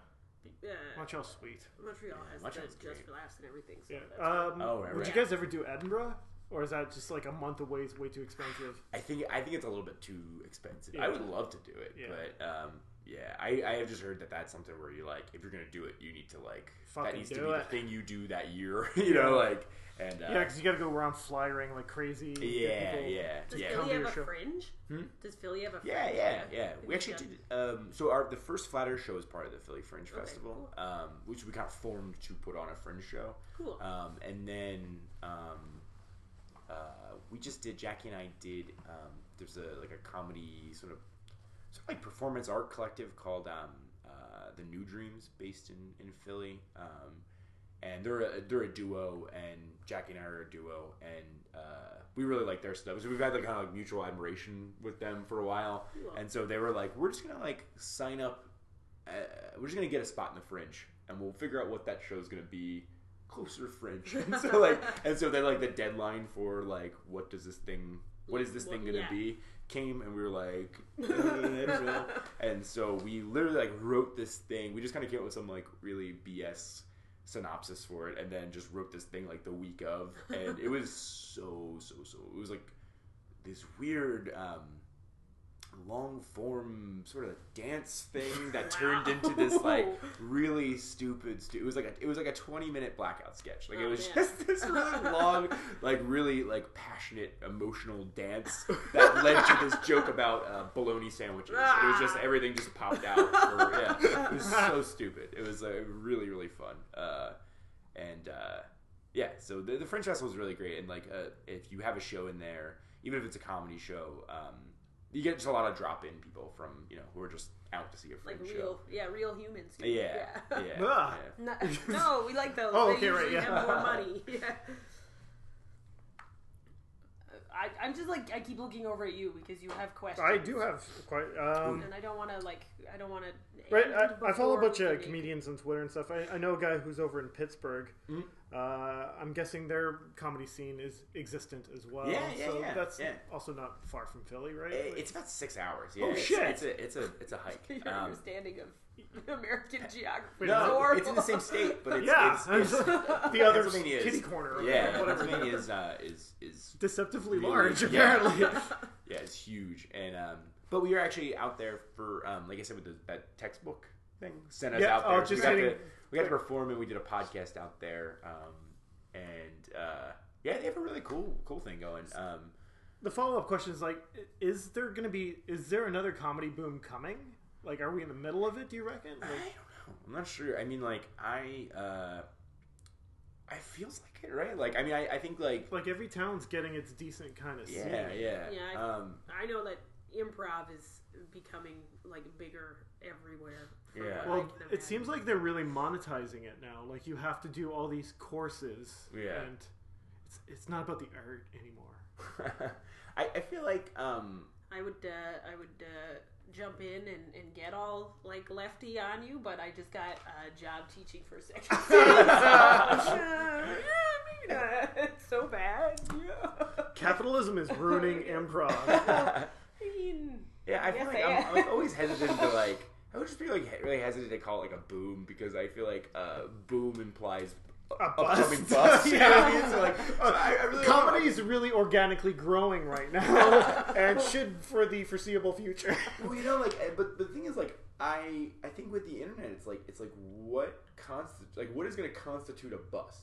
Uh,
Montreal's sweet.
Montreal has
Montreal's
the just
great.
for laughs and everything. So
Yeah.
that's
Um,
Oh, right,
would you guys ever do Edinburgh, or is that just like a month away? Is way too expensive?
I think I think it's a little bit too expensive.
Yeah.
I would love to do it,
Yeah.
but um, yeah, I, I have just heard that that's something where you like if you're gonna do it, you need to like that
Fucking
needs to
do
be
it.
the thing you do that year, you know, like and uh,
yeah, because you got to go around flyering like crazy. get
yeah,
people-
yeah,
Does
yeah.
Philly have a
show.
fringe?
Hmm?
Does Philly have a fringe?
Yeah, yeah, yeah.
Have
We actually
done-
did. Um, so our the first Flatter show is part of the Philly Fringe
Okay,
Festival,
cool.
um, which we got formed to put on a fringe show.
Cool.
Um, and then um, uh, we just did. Jackie and I did. Um, there's a like a comedy sort of sort of like performance art collective called um, uh, the New Dreams, based in in Philly. And they're a, they're a duo, and Jackie and I are a duo, and uh, we really like their stuff. So we've had like kind of like mutual admiration with them for a while, and so they were like, "We're just gonna like sign up. Uh, we're just gonna get a spot in the Fringe, and we'll figure out what that show's gonna be closer Fringe." and so like, and so then like the deadline for like, what does this thing, what is this thing gonna
yeah.
be? Came and we were like, "Uh, and so we literally like wrote this thing. We just kind of came up with some like really BS synopsis for it, and then just wrote this thing like the week of, and it was so so so. It was like this weird um, long form sort of dance thing that turned into this like really stupid. Stu- it was like a, it was like a twenty minute blackout sketch. Like it
Oh,
was
man.
just this really long, like really like passionate emotional dance that led to this joke about uh, bologna sandwiches. It was just
Ah.
everything just popped out. Yeah, it was so stupid. It was uh, really really fun. Uh, and uh, yeah, so the, the Fringe Festival is really great. And like, uh, if you have a show in there, even if it's a comedy show, um, you get just a lot of drop in people from you know who are just out to see a
like
Fringe
real,
show.
yeah, real humans. who-
Yeah, yeah, yeah.
Ah.
No, no, we like those.
Oh,
they
okay, right, yeah.
have more money. Yeah. I, I'm just like I keep looking over at you because you have questions.
I do have quite. Um,
and I don't want to like I don't want to.
Right, I, I follow a bunch of comedians on Twitter and stuff. I, I know a guy who's over in Pittsburgh.
Mhm.
Uh, I'm guessing their comedy scene is existent as well.
Yeah, yeah,
so
yeah,
that's
yeah.
also not far from Philly, right?
It-
Like-
It's about six hours. Yeah,
Oh,
it's,
shit.
It's a it's a it's a hike.
Your
Um,
understanding of American geography.
No,
horrible.
it's in the same state, but it's,
yeah,
it's, it's,
the other
Pennsylvania is-
kitty corner. Of
yeah,
whatever.
Pennsylvania is uh, is is
deceptively
really-
large,
yeah.
apparently.
yeah, it's huge. And um, but we were actually out there for um, like I said with the, that textbook thing. Sent us
Yeah,
out there.
oh,
So we
just
got
hitting-
to we got to perform and we did a podcast out there. Um, and uh, yeah, they have a really cool cool thing going. Um,
the follow up question is like, is there going to be? Is there another comedy boom coming? Like, are we in the middle of it? Do you reckon?
I don't know. I'm not sure. I mean, like I. Uh, I feels like it, right? Like, I mean, I, I think like,
like every town's getting its decent kind of scene.
yeah, yeah,
Yeah, I-
um,
I know that improv is becoming like bigger everywhere. From
Yeah.
what
Well,
can
it seems like they're really monetizing it now. Like you have to do all these courses,
Yeah.
and it's it's not about the art anymore.
I, I feel like um,
I would uh, I would uh, jump in and, and get all like lefty on you, but I just got a job teaching for second city, so yeah, maybe not. It's so bad. Yeah.
Capitalism is ruining improv.
I mean,
Yeah, I feel
Yes,
like
I
I'm. I'm always hesitant to like. I would just be like really hesitant to call it like a boom because I feel like uh, boom implies
a
upcoming
bust.
bust. What I mean?
Yeah.
So like, so I, I really
Comedy is really organically growing right now, and should for the foreseeable future.
Well, you know, like, eh, but the thing is, like, I I think with the internet, it's like it's like what constitute like what is going to constitute a bust?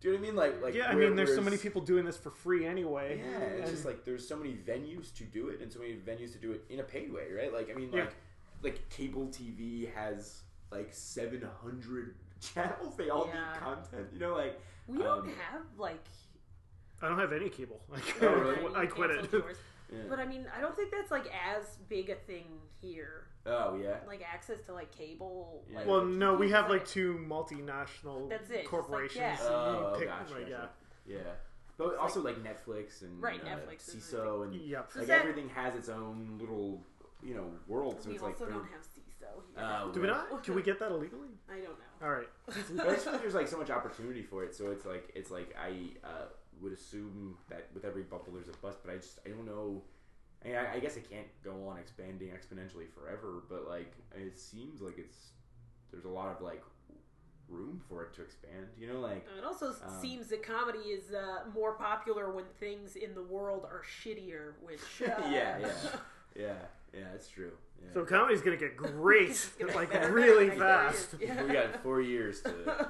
Do you know what I mean? Like, like
yeah, I
where-
mean, there's so many people doing this for free anyway.
Yeah, it's
and-
just like there's so many venues to do it, and so many venues to do it in a paid way, right? Like, I mean,
Yeah.
Like, like cable TV has like 700 channels. They all
Yeah.
need content. You know, like
We don't
Um,
have like.
I don't have any cable. Like,
Oh, really?
I quit it.
canceled yours.
yeah.
But I mean, I don't think that's like as big a thing here.
oh yeah,
Like access to like cable.
Yeah.
Like,
Well, no, we have like two multinational
That's it, just like,
corporations.
yeah.
and
Oh,
you pick-
gotcha,
like,
gotcha. yeah. But
It's
also like, Netflix and
Right,
uh,
Netflix is the
Seeso and
yeah. Yep.
So
like
is that-
everything has its own little you know world. So
we
it's like
also don't have Seeso here.
Oh,
Do we not? Can we get that illegally?
I don't know.
All right.
But I just feel like there's like so much opportunity for it. So it's like it's like I uh, would assume that with every bubble there's a bust, but I just I don't know. I, mean, I, I guess it can't go on expanding exponentially forever, but like it seems like it's there's a lot of like room for it to expand. You know, like
It also
Um,
seems that comedy is uh, more popular when things in the world are shittier, which uh,
yeah, yeah, yeah, yeah. That's true. Yeah.
So comedy's gonna get great,
gonna
like
get
really
in the next
fast.
Yeah.
we got four years to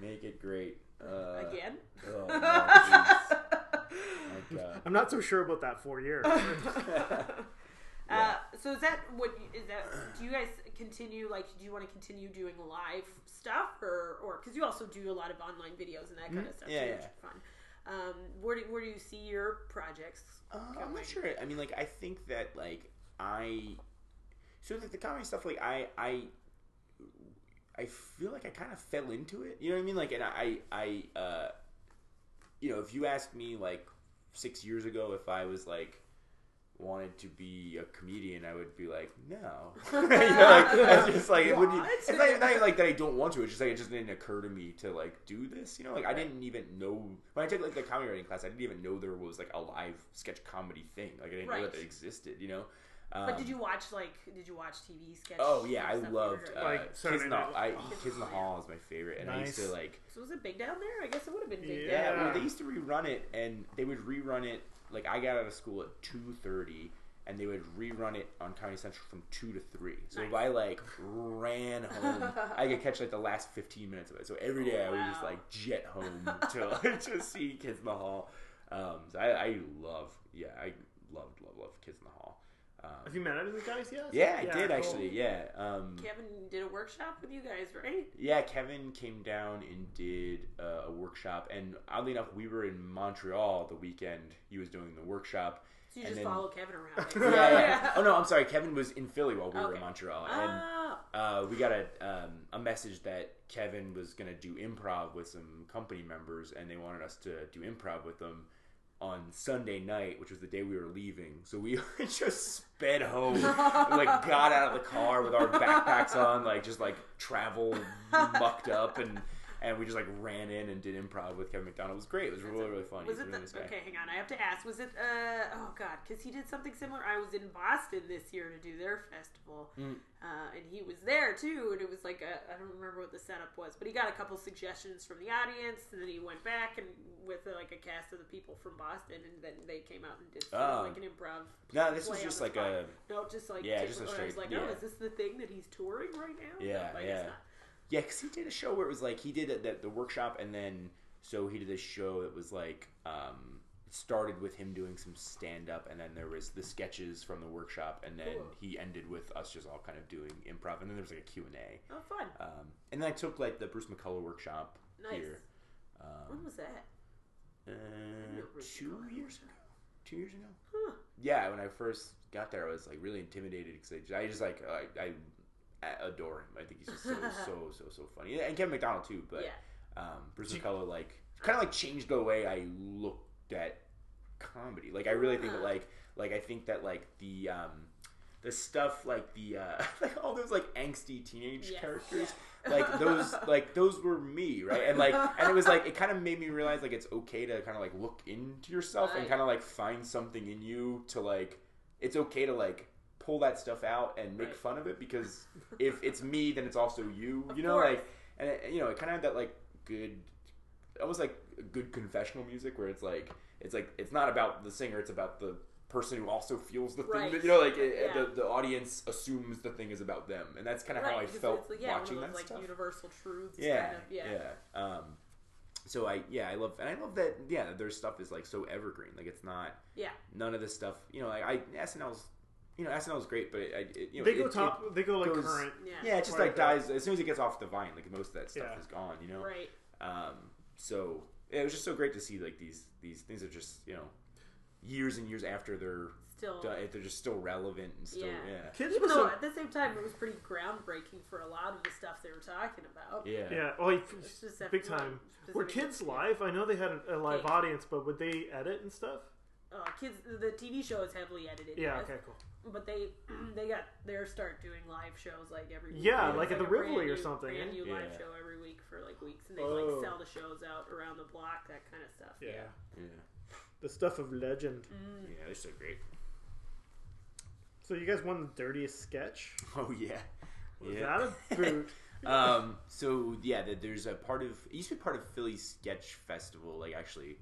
make it great. Uh,
Again.
Oh, no, please. My God.
I'm not so sure about that four years.
Uh, so is that what you- that? Do you guys continue like? Do you want to continue doing live stuff, or or because you also do a lot of online videos and that kind of stuff.
Yeah,
too,
yeah.
which fun. Um, where do where do you see your projects?
Uh, I'm not sure. I mean, like, I think that like I, so like the comedy stuff, like I I I feel like I kind of fell into it. You know what I mean? Like, and I I uh, you know, if you asked me like six years ago if I was like wanted to be a comedian, I would be like, no. you know, like, it's just like it wouldn't. It's not, even like that. I don't want to. It's just like it just didn't occur to me to like do this. You know, like I didn't even know when I took like the comedy writing class. I didn't even know there was like a live sketch comedy thing. Like I didn't know that it existed. You know. Um,
But did you watch like? Did you watch TV sketch?
Oh yeah, I
stuff when you
loved uh,
Like,
Kids in the I,
oh,
Kids in the Hall is my favorite, and I used to like
So was it big down there? I guess it would have been big.
Yeah.
down
well, they used to rerun it, and they would rerun it. Like I got out of school at two thirty, and they would rerun it on Comedy Central from two to three. So if I like ran home, I could catch like the last fifteen minutes of it. So every day I would just like jet home to like, to see Kids in the Hall. Um, so I, I love, yeah, I loved, love, love Kids in the Hall. Um,
Have you met any of the guys yet?
yeah, I did
cool.
actually. Yeah. Um,
Kevin did a workshop with you guys, right?
yeah, Kevin came down and did uh, a workshop, and oddly enough, we were in Montreal the weekend he was doing the workshop.
So you
And
just
then-
follow Kevin around.
Yeah, yeah. Oh no, I'm sorry. Kevin was in Philly while we were in Montreal, and
Oh,
uh, we got a um, a message that Kevin was gonna do improv with some company members, and they wanted us to do improv with them on Sunday night, which was the day we were leaving. So we just sped home, and, like got out of the car with our backpacks on, like just like travel mucked up, and and we just like ran in and did improv with Kevin McDonald. It was great. It was really really fun.
was it the, okay? Hang on, I have to ask. Was it? Uh, oh God, because he did something similar. I was in Boston this year to do their festival,
Mm.
uh, and he was there too. And it was like I I don't remember what the setup was, but he got a couple suggestions from the audience, and then he went back and with uh, like a cast of the people from Boston, and then they came out and did sort
Oh.
of like an improv.
No, this was just like
spot.
a
No, just like
Yeah, just a
I was
straight-
like,
yeah.
oh, is this the thing that he's touring right now?
Yeah,
No, guess
yeah. Yeah, because he did a show where it was like he did the, the workshop, and then so he did this show that was like um, it started with him doing some stand up, and then there was the sketches from the workshop, and then
Cool.
he ended with us just all kind of doing improv, and then there was like a Q and A,
Oh, fun.
um, and then I took like the Bruce McCulloch workshop
Nice.
here.
When
Um,
was that?
uh,
know Bruce
two
McCulloch
years ago. Two years ago.
Huh.
Yeah, when I first got there, I was like really intimidated because I, just- I just like I, I adore him. I think he's just so so so so funny, and Kevin McDonald too. But
yeah.
um, Bruce McCulloch like kind of like changed the way I looked at comedy. Like I really think that like like I think that like the um the stuff like the uh like all those like angsty teenage
Yes.
characters like those like those were me right and like and it was like it kind of made me realize like it's okay to kind of like look into yourself and kind of like find something in you to like it's okay to like pull that stuff out and make
Right.
fun of it because if it's me then it's also you
Of
you know
course.
like and it, you know it kind of had that like good almost like good confessional music where it's like it's like it's not about the singer, it's about the person who also feels the thing.
Right.
That, you know, like it,
Yeah.
the the audience assumes the thing is about them, and that's kind of how I felt
like, yeah,
watching
one of
that
those,
stuff.
like universal truths.
yeah,
kind of, yeah.
yeah. Um, so I yeah I love and I love that yeah their stuff is like so evergreen. Like it's not
Yeah.
none of this stuff. You know, like I SNL's you know SNL is great, but I it, you know
they go
it-
top. they go like
goes-
current.
Yeah.
yeah, it just like dies as soon as it gets off the vine. Like most of that stuff
Yeah.
is gone. You know.
Right.
Um, so yeah, it was just so great to see like these these things are just you know years and years after they're
Still.
done, they're just still relevant and still
Yeah.
yeah
Kids
Even though
so
at the same time it was pretty groundbreaking for a lot of the stuff they were talking about.
yeah
yeah. Oh, he-
It's just that
big time. Were kids live? I know they had a, a live
Kids.
audience, but would they edit and stuff?
Uh, kids, the TV show is heavily edited.
Yeah.
yes.
Okay. Cool.
But they they got their start doing live shows like every week.
Yeah,
It's
like at the Rivoli or something,
Brand new live
Yeah.
show every week for like weeks, and they
Oh.
like sell the shows out around the block, that kind of stuff.
Yeah.
yeah
The stuff of legend.
Mm.
yeah they're so great
So you guys won the dirtiest sketch.
oh yeah
Was
yeah
that a boot?
um so yeah that there's a part of it used to be part of Philly Sketch Festival like actually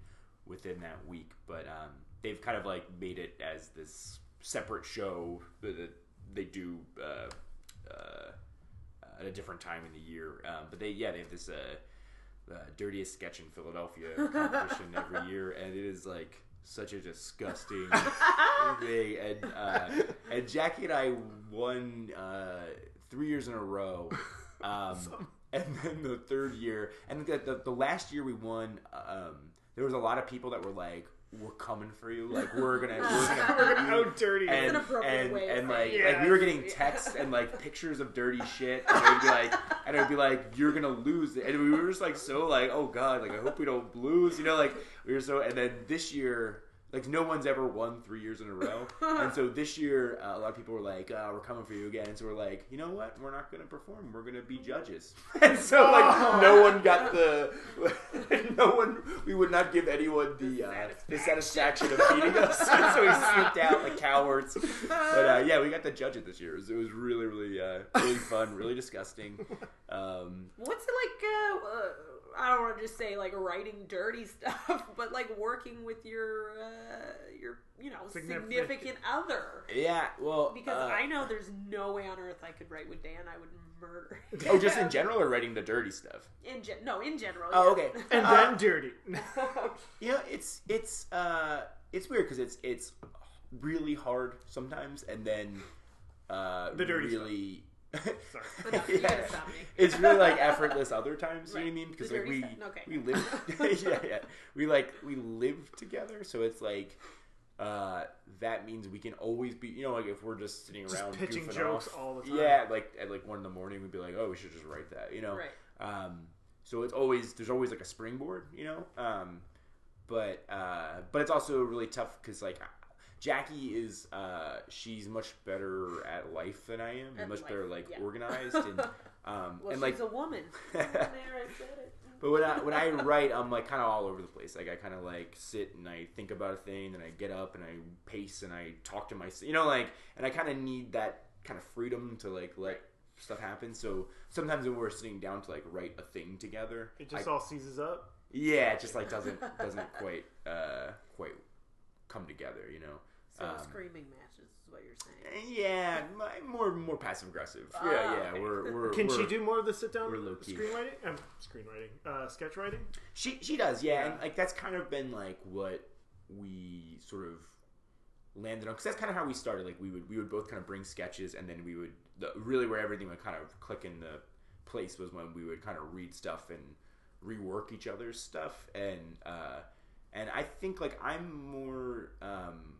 within that week but um they've kind of like made it as this separate show that they do uh, uh, at a different time in the year. Um, but they yeah they have this uh, uh, dirtiest sketch in Philadelphia competition every year and it is like such a disgusting thing. And uh, and Jackie and I won uh, three years in a row um, and then the third year and the, the, the last year we won um, there was a lot of people that were like we're coming for you like we're gonna we're gonna
We're gonna
you."
out dirty.
It's
and
an appropriate
and,
way of
and like
saying
it.
like we were getting texts and like pictures of dirty shit and it would be like and it would be like you're gonna lose It. and we were just like so like oh god like I hope we don't lose you know like we were so and then this year like no one's ever won three years in a row. And so this year uh, a lot of people were like uh, we're coming for you again. And so we're like you know what? We're not gonna perform. We're gonna be judges. And so like no one got the no one we would not give anyone the uh, the satisfaction of beating us. So we slipped out like cowards. But uh, yeah, we got to judge it this year. It was, it was really, really, uh, really fun, really disgusting. Um,
What's it like? I don't want to just say like writing dirty stuff, but like working with your uh, your you know
Significant-
significant other.
yeah, well,
Because
uh,
I know there's no way on earth I could write with Dan. I would murder. him.
oh, just in general, or writing the dirty stuff.
In gen- no, in general.
Oh,
yeah.
okay.
and
Uh,
then dirty.
You know, it's it's uh, it's weird because it's it's really hard sometimes, and then uh,
The dirty
really.
Sorry.
But no, stop me.
it's really like effortless other times. You know what I mean? Because like we.
Okay.
we live, yeah, yeah, we like we live together, so it's like uh, that means we can always be, you know, like if we're just sitting
Just
around
pitching
goofing
jokes
off,
all the time.
Yeah, like at like one in the morning, we'd be like, oh, we should just write that, you know.
Right.
Um, so it's always there's always like a springboard, you know. Um, but uh, but it's also really tough because like Jackie is uh, she's much better at life than I am, and much
life,
better like
yeah.
organized and um,
Well,
and
she's
like
a woman. there, I said it.
but when I when I write, I'm like kind of all over the place. Like I kind of like sit and I think about a thing, and I get up and I pace and I talk to myself. You know, like, and I kind of need that kind of freedom to like let stuff happen. So sometimes when we're sitting down to like write a thing together,
It just
I-
all seizes up.
yeah, it just like doesn't doesn't quite uh quite come together. You know.
So
Um,
screaming matches is what you're saying.
Yeah, my- more more passive aggressive. Yeah,
Ah,
yeah.
okay.
We're, we're
Can she
we're-
do more of the sit down
we're low-key.
screenwriting? Um, screenwriting, uh, sketch writing.
She she does, yeah,
Yeah.
and like that's kind of been like what we sort of landed on because that's kind of how we started. Like we would we would both kind of bring sketches, and then we would the, really where everything would kind of click in the place was when we would kind of read stuff and rework each other's stuff, and uh, and I think like I'm more um,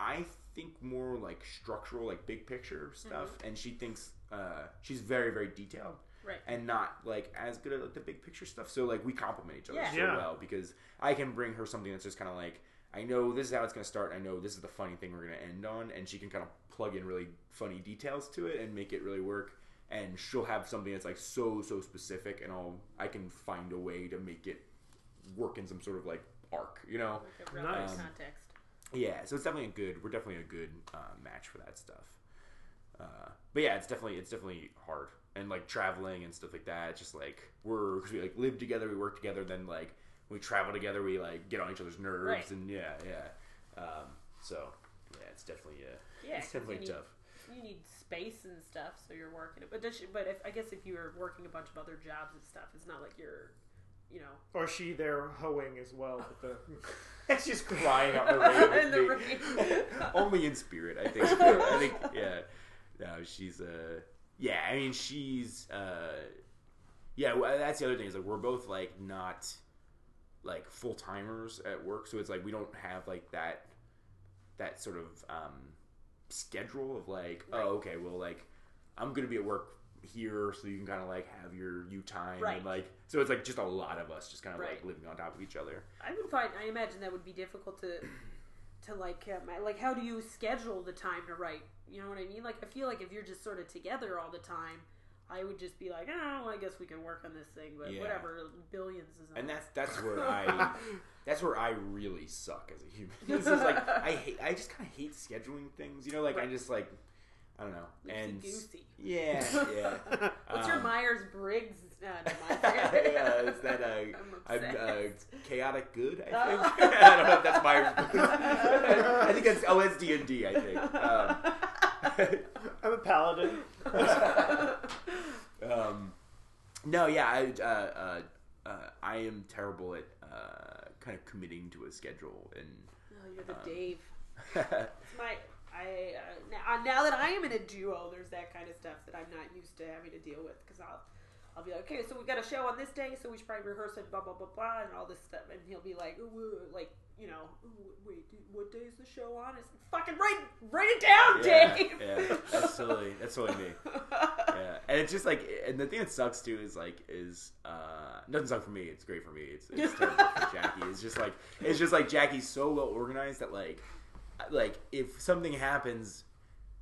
I think more like structural, like big picture stuff, and she thinks uh, she's very very detailed
Right.
and not like as good at like, the big picture stuff. So like we complement each other
Yeah.
so
Yeah.
well because I can bring her something that's just kind of like I know this is how it's going to start. I know this is the funny thing we're going to end on, and she can kind of plug in really funny details to it and make it really work. And she'll have something that's like so so specific, and I'll I can find a way to make it work in some sort of like arc, you know?
Like a real
Nice.
context.
Yeah. So it's definitely a good. We're definitely a good uh, match for that stuff. Uh, but yeah, it's definitely it's definitely hard and like traveling and stuff like that. It's just like we're because we like live together, we work together, then like we travel together, we like get on each other's nerves,
Right.
and yeah, yeah. Um, so yeah, it's definitely uh,
Yeah,
it's definitely
you need-
tough.
You need space and stuff, so you're working. But does she, but if I guess if you were working a bunch of other jobs and stuff, it's not like you're, you know,
Or is she there hoeing as well but the
It's just crying out in the rain.
In the rain.
Only in spirit, I think. I think, yeah. No, she's uh, yeah. I mean, she's uh, yeah. well, That's the other thing is like we're both like not like full timers at work, so it's like we don't have like that that sort of um schedule of like,
Right.
oh, okay, well, like I'm gonna be at work here, so you can kind of like have your you time,
Right.
and like so it's like just a lot of us just kind of like living on top of each other.
I would find. I imagine that would be difficult to, to like, um, like how do you schedule the time to write? You know what I mean? Like I feel like if you're just sort of together all the time, I would just be like, oh, well, I guess we can work on this thing, but
Yeah.
whatever. Billions is.
and that's that's where I that's where I really suck as a human. This is like I hate I just kind of hate scheduling things. You know, like I
Right.
just like I don't know. and
Loosey-goosey.
yeah, yeah.
What's your
Um,
Myers Briggs? Uh, no,
yeah, is that uh,
I'm
I'm uh, chaotic good? I
Oh.
think I don't know if that's Myers. I think that's oh, that's D and D. I think. Um,
I'm a paladin.
um, no, yeah, I, uh, uh, uh, I am terrible at uh, kind of committing to a schedule, and
Oh, you're the
Um,
Dave. It's my. I uh, now, now that I am in a duo, there's that kind of stuff that I'm not used to having to deal with because I'll. I'll be like, okay, so we got a show on this day, so we should probably rehearse it, blah blah blah blah, and all this stuff. And he'll be like, like, you know, wait, dude, what day is the show on? It's like, fucking write, write it down,
yeah,
Dave.
yeah, that's totally that's totally me. Yeah, and it's just like, and the thing that sucks too is like, is uh, doesn't suck for me. It's great for me. It's, it's terrible for Jackie. It's just like, it's just like Jackie's so well organized that like, like if something happens.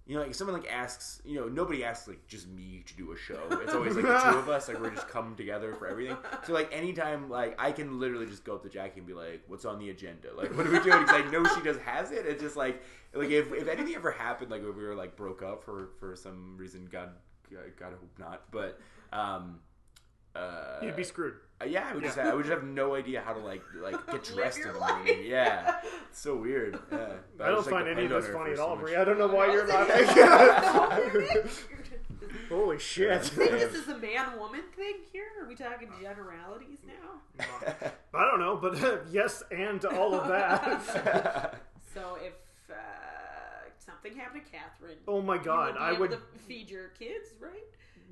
You know, like someone like asks, you know, nobody asks like just me to do a show. It's always like the two of us, like we're just come together for everything. So like anytime, like I can literally just go up to Jackie and be like, "What's on the agenda? Like, what are we doing?" Because I know she just has it. It's just like, like if, if anything ever happened, like if we were like broke up for for some reason, God, God, hope not. But um, uh,
You'd be screwed.
Uh, yeah, I would just I would just have no idea how to like like get dressed in the
life.
morning. Yeah, it's so weird. Yeah. But
I don't
just
find
to
any of this funny at all,
so
Brie. I don't know why you're laughing. Holy shit.
I think this is a man woman thing here. Are we talking generalities now?
I don't know, but uh, yes, and all of that.
So if uh, something happened to Catherine,
Oh my
you
god,
would be
I
able
would.
to feed your kids, right?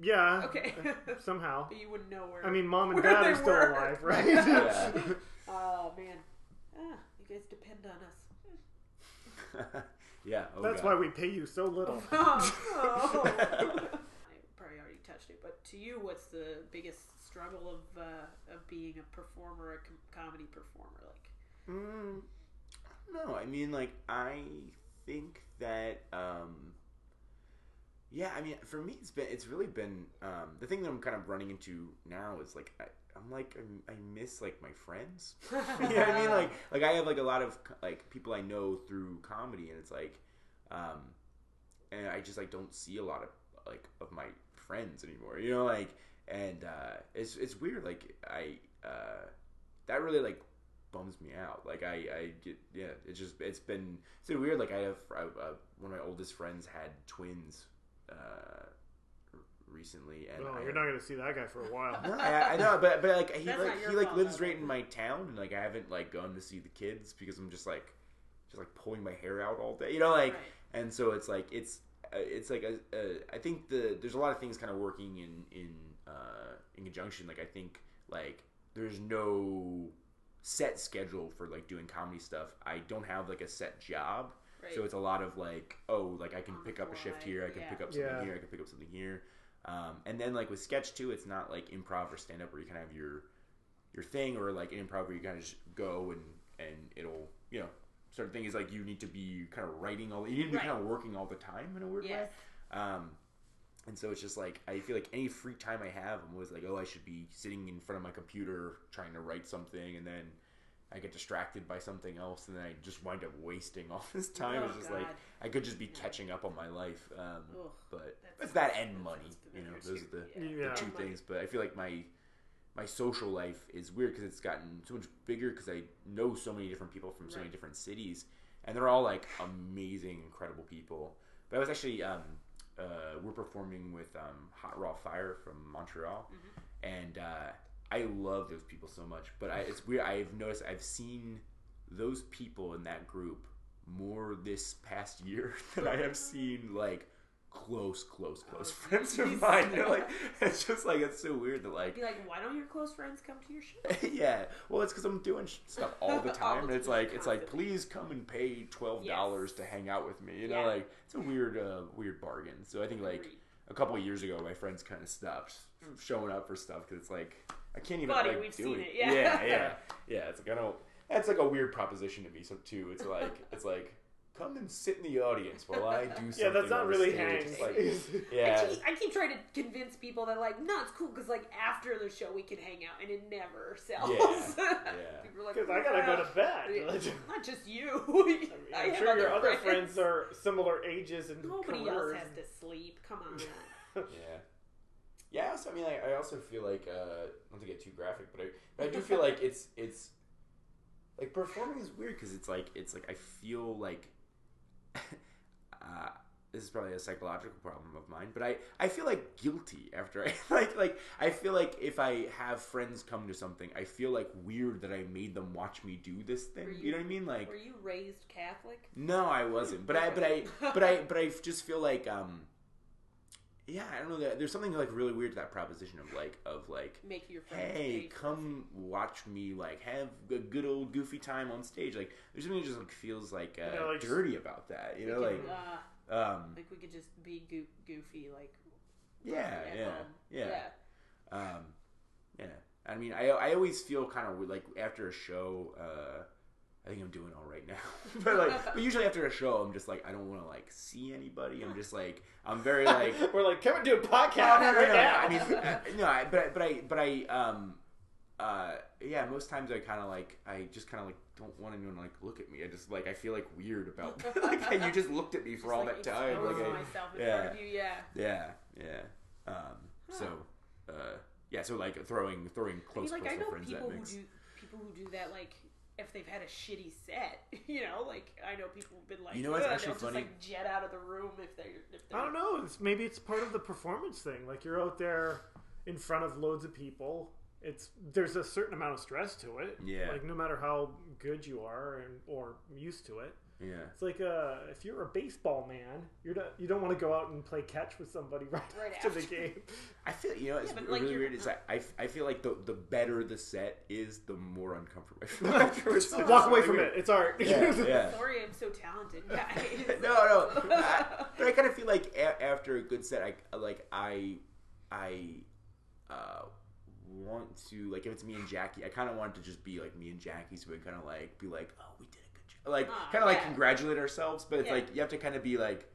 Yeah.
Okay.
Somehow.
But you wouldn't know where.
I mean, mom and dad are still
were.
alive, right?
Yeah.
Oh man, ah, you guys depend on us.
yeah. Oh
That's
God.
why we pay you so little.
Oh. I probably already touched it, but to you, what's the biggest struggle of uh, of being a performer, a com- comedy performer? Like,
Mm, no, I mean, like, I think that, um, yeah, I mean, for me, it's been, it's really been, um, the thing that I'm kind of running into now is like, I, I'm like, I'm, I miss like my friends. you know what I mean? Like, like I have like a lot of like people I know through comedy, and it's like, um, and I just like don't see a lot of like of my friends anymore. You know, like, and uh, it's it's weird. Like, I uh, that really like bums me out. Like I, I get, yeah, it's just, it's been, it's been weird. Like I have, uh, uh, one of my oldest friends had twins, uh, recently, and
Oh,
I,
you're not gonna see that guy for a while.
no, I, I know, but but like he
That's
like he like
fault,
lives
though.
right in my town, and like I haven't like gone to see the kids because I'm just like, just like pulling my hair out all day, you know, like,
Right.
and so it's like it's uh, it's like a, a I think the there's a lot of things kind of working in in uh, in conjunction. Like I think like there's no set schedule for like doing comedy stuff. I don't have like a set job.
Right?
So it's a lot of like, oh, like I can pick up a shift here, I can
yeah.
pick up something
Yeah.
here, I can pick up something here. Um, and then like with sketch too, it's not like improv or stand up where you kind of have your your thing, or like improv where you kind of just go and and it'll you know sort of thing is like you need to be kind of writing all you need to be
Right.
kind of working all the time in a weird
Yes.
way. Um, and so it's just like I feel like any free time I have, I'm always like, oh, I should be sitting in front of my computer trying to write something, and then I get distracted by something else, and then I just wind up wasting all this time.
Oh,
it's just like I could just be catching up on my life. Um,
Ugh,
but
that
it's that
sounds-
and money, you know, those are the,
Yeah.
the two
Money.
things. But I feel like my my social life is weird because it's gotten so much bigger because I know so many different people from so many different cities, and they're all like amazing, incredible people. But I was actually um, uh, we're performing with um, Hot Raw Fire from Montreal,
Mm-hmm.
and uh, I love those people so much. But I, it's weird. I've noticed I've seen those people in that group more this past year than I have seen like close, close, close
Oh,
friends of mine. You know, like it's just like it's so weird that like
Be like, why don't your close friends come to your show?
yeah. Well, it's because I'm doing stuff all the time,
the
and it's like it's like please come and pay twelve dollars to hang out with me. You know,
Yeah.
like it's a weird, uh, weird bargain. So I think like a couple of years ago, my friends kind of stopped showing up for stuff because it's like I can't even
Buddy,
like
we've
do
seen
it.
it, yeah.
yeah, yeah, yeah. It's like I don't. That's like a weird proposition to me. So too, it's like it's like come and sit in the audience while I do something.
Yeah, that's not really
stage.
hang.
It's like,
I
yeah,
keep, I keep trying to convince people that like, no, it's cool because like after the show we can hang out, and it never sells.
Yeah, yeah.
People are like,
Because I gotta go to
"Yeah."
bed.
Not just you. I
I'm
have
sure your other friends are similar ages and
Nobody else
careers.
has to sleep. Come on.
Yeah. Yeah, also, I mean, I, I also feel like, uh, not to get too graphic, but I, but I do feel like it's, it's, like, performing is weird because it's like, it's like, I feel like, uh, this is probably a psychological problem of mine, but I, I feel like guilty after I, like, like, I feel like if I have friends come to something, I feel like weird that I made them watch me do this thing. You,
you-
know what I mean? Like,
Were you raised Catholic?
no, I wasn't. But I, but I, but I, but I just feel like, um, yeah, I don't know. there- There's something like really weird to that proposition of like, of like,
Make your friends.
hey, come watch me like have a good old goofy time on stage. Like, there's something that just like feels like, uh,
Yeah, like-
dirty about that. You
We
know,
could,
like,
uh,
um,
like we could just be goo- goofy, like
yeah,
at
yeah,
home.
yeah, um, yeah. I mean, I, I always feel kind of like after a show. uh I think I'm doing all right now, but like, but usually after a show, I'm just like, I don't want to like see anybody. I'm just like, I'm very like,
We're like, can we do a podcast
no, no,
right now?
I mean, uh, no, I, but but I but I um uh yeah, most times I kind of like I just kind of like don't want anyone to like look at me. I just like I feel like weird about like you just looked at me for
Just,
all
like,
that time. Like I,
myself in
yeah.
front of you. Yeah.
yeah, yeah. Um, so uh yeah, so like throwing throwing
I
close
mean, like I know
friends
people
that
who
makes
do people who do that like if they've had a shitty set, you know, like I know people who've been like,
You know what's actually
they'll
funny?
just like jet out of the room if they're if they're
I don't know. It's, maybe it's part of the performance thing. Like you're out there in front of loads of people. It's there's a certain amount of stress to it.
Yeah.
Like no matter how good you are and or used to it,
yeah.
it's like uh, if you're a baseball man, you're not, you don't want to go out and play catch with somebody right,
Right
after the game.
I feel you know it's
Yeah, but, like,
really weird. Is I, I I feel like the the better the set is, the more uncomfortable I feel afterwards.
Walk
It's
away from
weird.
it. It's art.
Yeah, yeah.
Sorry, I'm so talented, guys.
no, no. I, but I kind of feel like a- after a good set, I like I, I, uh, want to like if it's me and Jackie, I kind of want it to just be like me and Jackie, so we kind of like be like, oh, we did a good job, like
Ah,
kind of like congratulate ourselves. But it's
Yeah.
like you have to kind of be like,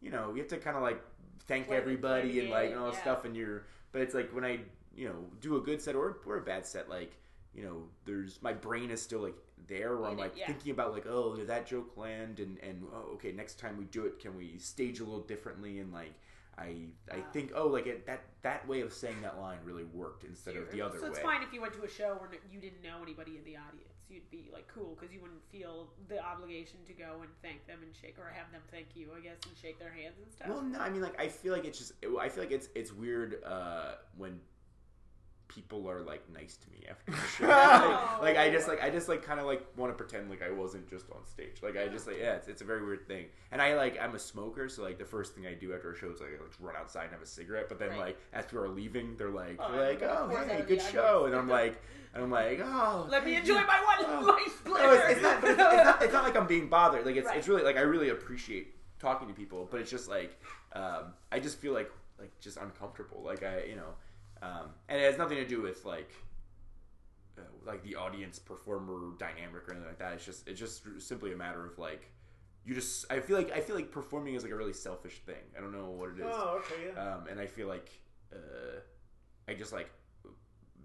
you know, you have to kind of like thank
Play
everybody and like and all
yeah.
stuff, and you're. But it's like when I you know do a good set or or a bad set, like you know, there's my brain is still like there where I'm like
yeah.
thinking about like, oh, did that joke land? And and oh, okay, next time we do it, can we stage a little differently? And like, I I
Ah.
think oh, like it, that that way of saying that line really worked instead of the other
so
way.
it's fine if you went to a show where you didn't know anybody in the audience. You'd be like cool because you wouldn't feel the obligation to go and thank them and shake or have them thank you, I guess, and shake their hands and stuff.
Well, no, I mean, like, I feel like it's just, I feel like it's it's weird uh, when people are like nice to me after the show. like, like, I just like I just like kind of like want to pretend like I wasn't just on stage. Like I just like yeah, it's, it's a very weird thing. And I like I'm a smoker, so like the first thing I do after a show is like, I like run outside and have a cigarette. But then
Right.
like as people are leaving, they're like
Oh,
they're like oh hey
of
good show, and I'm like and I'm like oh
Let me enjoy my one
Oh.
life
No, it's, it's not. It's, it's not. It's not like I'm being bothered. Like it's,
Right.
it's really like I really appreciate talking to people, but it's just like um, I just feel like like just uncomfortable. Like I, you know, um, and it has nothing to do with like uh, like the audience performer dynamic or anything like that. It's just it's just simply a matter of like you just. I feel like I feel like performing is like a really selfish thing. I don't know what it is.
Oh, okay, yeah.
Um, and I feel like uh, I just like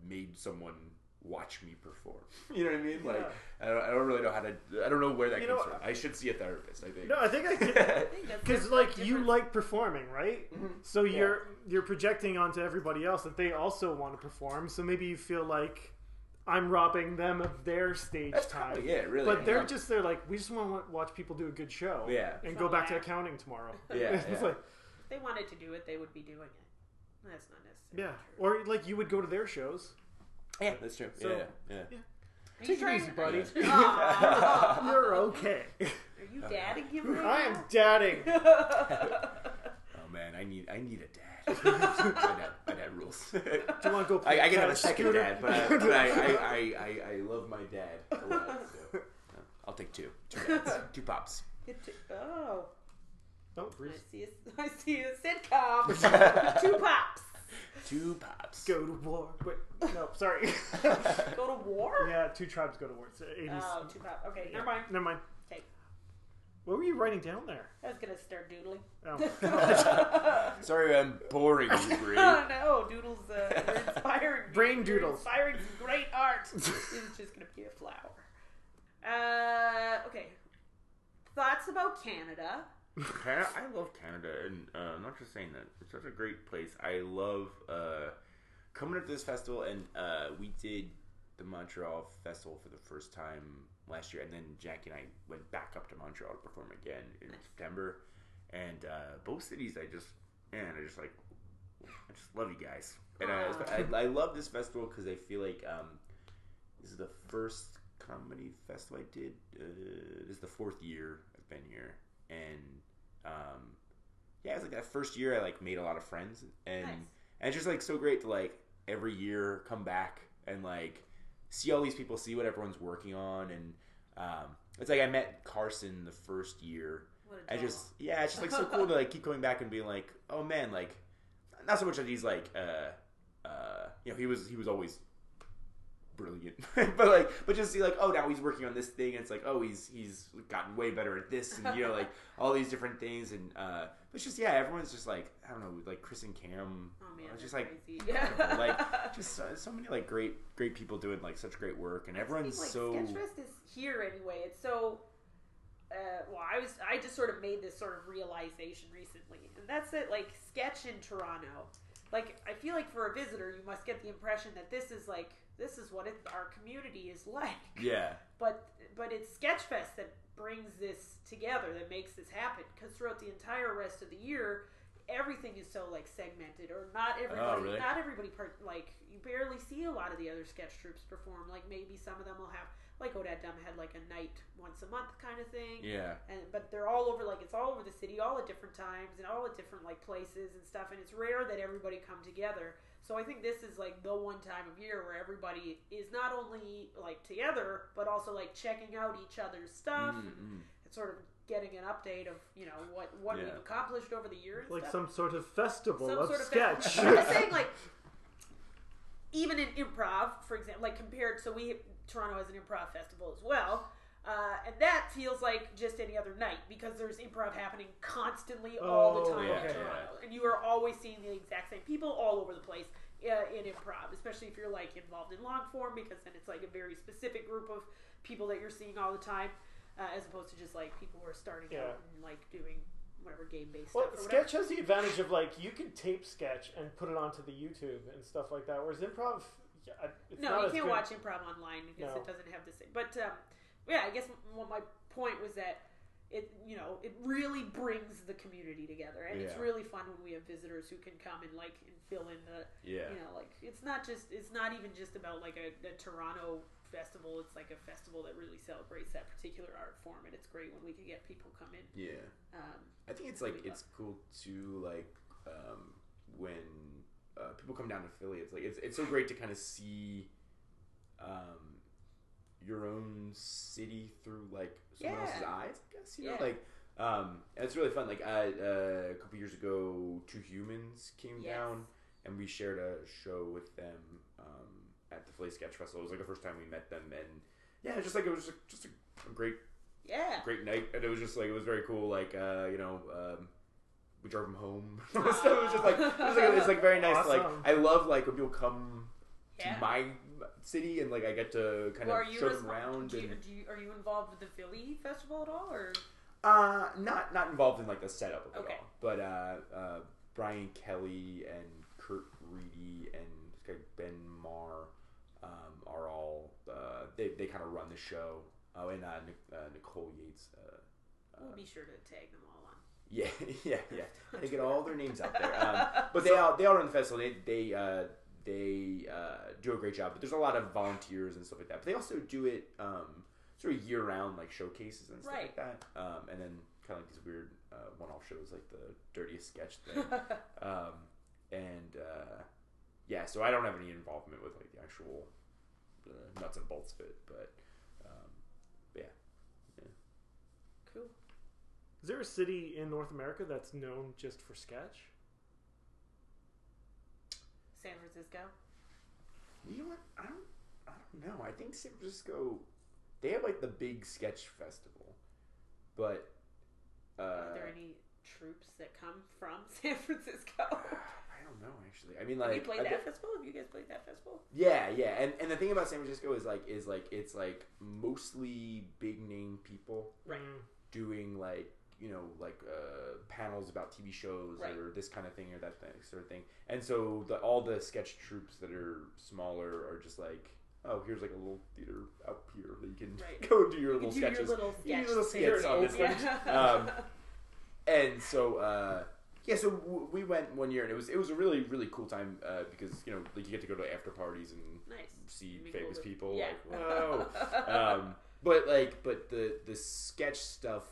made someone watch me perform. You know what I mean? Like
Yeah.
I don't, I don't really know how to. I don't know where that
You
comes
know,
from. I should see a therapist. I think.
No, I think I could.
I think that's
Because
that's,
like you like performing, right?
Mhm.
So
Yeah.
you're you're projecting onto everybody else that they also want to perform. So maybe you feel like I'm robbing them of their stage
That's
time.
probably it. Really.
But they're
Yeah.
just they're like we just want to watch people do a good show.
Yeah.
And
So
go back to accounting tomorrow.
Yeah,
It's
yeah.
like-
if they wanted to do it, they would be doing it. That's not necessarily
yeah.
true.
Or like you would go to their shows.
Yeah, that's true.
So-
yeah, yeah.
Are
Take
you
it easy,
to-
buddy.
Aw.
You're okay.
Are you dadding him right
I am
now?
dadding.
Oh man, I need I need a dad. my dad, my dad rules.
Do you want to go?
I, I can have a second
scooter?
dad, but, I, but I, I, I, I, I love my dad a lot. So, uh, I'll take two, two dads, two pops.
It t- oh,
oh,
I
Bruce.
see a, I see a sitcom. Two pops.
Two pops.
Go to war. Wait, no, sorry.
Go to war?
yeah, two tribes go to war. It's 80s.
Oh, two pops. Okay,
Yeah.
never mind.
Never mind.
Okay.
What were you writing down there?
I was gonna start doodling.
Oh,
Sorry, I'm boring you, Brie.
Oh no, doodles uh, are inspiring. me.
Brain
You're
doodles.
Inspiring some great art. it's just gonna be a flower. Uh, okay. Thoughts about Canada?
Canada, I love Canada, and uh, I'm not just saying that. It's such a great place. I love uh, coming up to this festival, and uh, we did the Montreal Festival for the first time last year, and then Jackie and I went back up to Montreal to perform again in September. And uh, both cities, I just man, I just like, I just love you guys, and I, I, I love this festival because I feel like um, this is the first comedy festival I did. Uh, this is the fourth year I've been here, yeah, it's like that first year I like made a lot of friends, and
Nice.
and it's just like so great to like every year come back and like see all these people, see what everyone's working on, and um, it's like I met Carson the first year.
What a
I just yeah, it's just like so cool to like keep coming back and being like, oh man, like not so much that he's like uh uh you know he was he was always brilliant, but like but just see like oh now he's working on this thing and it's like oh he's he's gotten way better at this and you know like all these different things and uh but it's just yeah everyone's just like I don't know like Chris and Cam
Oh man,
it's just like
crazy.
incredible. like just so, so many like great great people doing like such great work and everyone's
like,
so
Sketchfest is here anyway. It's so. Uh, well, I was I just sort of made this sort of realization recently, and that's that like sketch in Toronto. Like I feel like for a visitor, you must get the impression that this is like this is what it, our community is like.
yeah
But but it's Sketchfest that brings this together, that makes this happen. Because throughout the entire rest of the year, everything is so like segmented, or not oh, everybody.
Oh, really?
Not everybody. Part, like you barely see a lot of the other sketch troops perform. Like maybe some of them will have like Odette Dumb had like a night once a month kind of thing.
yeah
And but they're all over like it's all over the city, all at different times and all at different like places and stuff. And it's rare that everybody come together. So I think this is like the one time of year where everybody is not only like together, but also like checking out each other's stuff
Mm, mm.
and sort of getting an update of you know what what
Yeah.
we've accomplished over the years.
Like
stuff.
some sort of festival
Some
of
sort of
sketch.
festival. I'm just saying, like, even in improv, for example, like compared, so we Toronto has an improv festival as well, uh, and that feels like just any other night because there's improv happening constantly all the
Oh,
time
yeah,
in
yeah.
Toronto, and you are always seeing the exact same people all over the place. Uh, in improv, especially if you're like involved in long form, because then it's like a very specific group of people that you're seeing all the time, uh, as opposed to just like people who are starting
Yeah.
out and like doing whatever game based
Well,
stuff. Or whatever.
sketch has the advantage of like you can tape sketch and put it onto the YouTube and stuff like that. Whereas improv, yeah, it's
no,
not
you can't
good.
watch improv online because
No.
it doesn't have the same. But um, yeah, I guess what my point was that it, you know, it really brings the community together, and it's really fun when we have visitors who can come and like and fill in the,
yeah
you know, like it's not just it's not even just about like a, a Toronto festival. It's like a festival that really celebrates that particular art form, and it's great when we can get people come in.
yeah
Um,
I think it's like it's cool to like um, when uh, people come down to Philly. It's like it's it's so great to kind of see um, your own city through like someone
Yeah.
else's eyes. I guess you know like. Um, it's really fun. Like I, uh, a couple years ago, Two Humans came
Yes.
down, and we shared a show with them um, at the Philly Sketch Festival. It was like the first time we met them, and yeah, just like it was just, just a, a great
yeah,
great night, and it was just like it was very cool. Like uh, you know, um, we drove him home. so it was just like it was like it's like very nice. to, Like I love like when people come
Yeah.
to my city, and like I get to kind
Well,
of show them around.
Do you,
and,
do you, are you involved with the Philly festival at all, or
uh, not not involved in like the setup of it all, but uh, uh, Brian Kelly and Kurt Reedy and this guy Ben Marr um, are all uh, they they kind of run the show. Oh, and uh, Nic- uh, Nicole Yates. Uh,
we'll be sure to tag them all on.
Yeah, yeah, yeah. They get all their names out there. Um, but they all they all run the festival. They they uh, they uh, do a great job. But there's a lot of volunteers and stuff like that. But they also do it um, sort of year round, like showcases and stuff like that. Um, and then kind of like these weird uh, one off shows, like the dirtiest sketch thing. um, and uh, yeah, so I don't have any involvement with like the actual nuts and bolts of it. But um, yeah,
Cool.
Is there a city in North America that's known just for sketch?
San Francisco.
You know what? I don't. I don't know. I think San Francisco, they have like the big sketch festival, but uh,
Are there any troupes that come from San Francisco?
I don't know actually. I mean,
Have
like,
you played
I
that
bet-
festival? Have you guys played that festival?
yeah, yeah. And and the thing about San Francisco is like is like it's like mostly big name people
Right.
Mm.
doing like you know like uh, panels about TV shows
Right.
or this kind of thing or that thing, sort of thing. And so the all the sketch troupes that are smaller are just like. Oh, here's like a little theater out here that you can
Right.
go do your
You
little
do
sketches.
your little
You do
sketch
little
thing.
skits on this
Yeah.
Um, and so uh, yeah, so w- we went one year, and it was it was a really really cool time uh, because you know like you get to go to after parties and
nice.
see
Be
famous
cool
people.
Yeah.
Like whoa. um, but like but the the sketch stuff.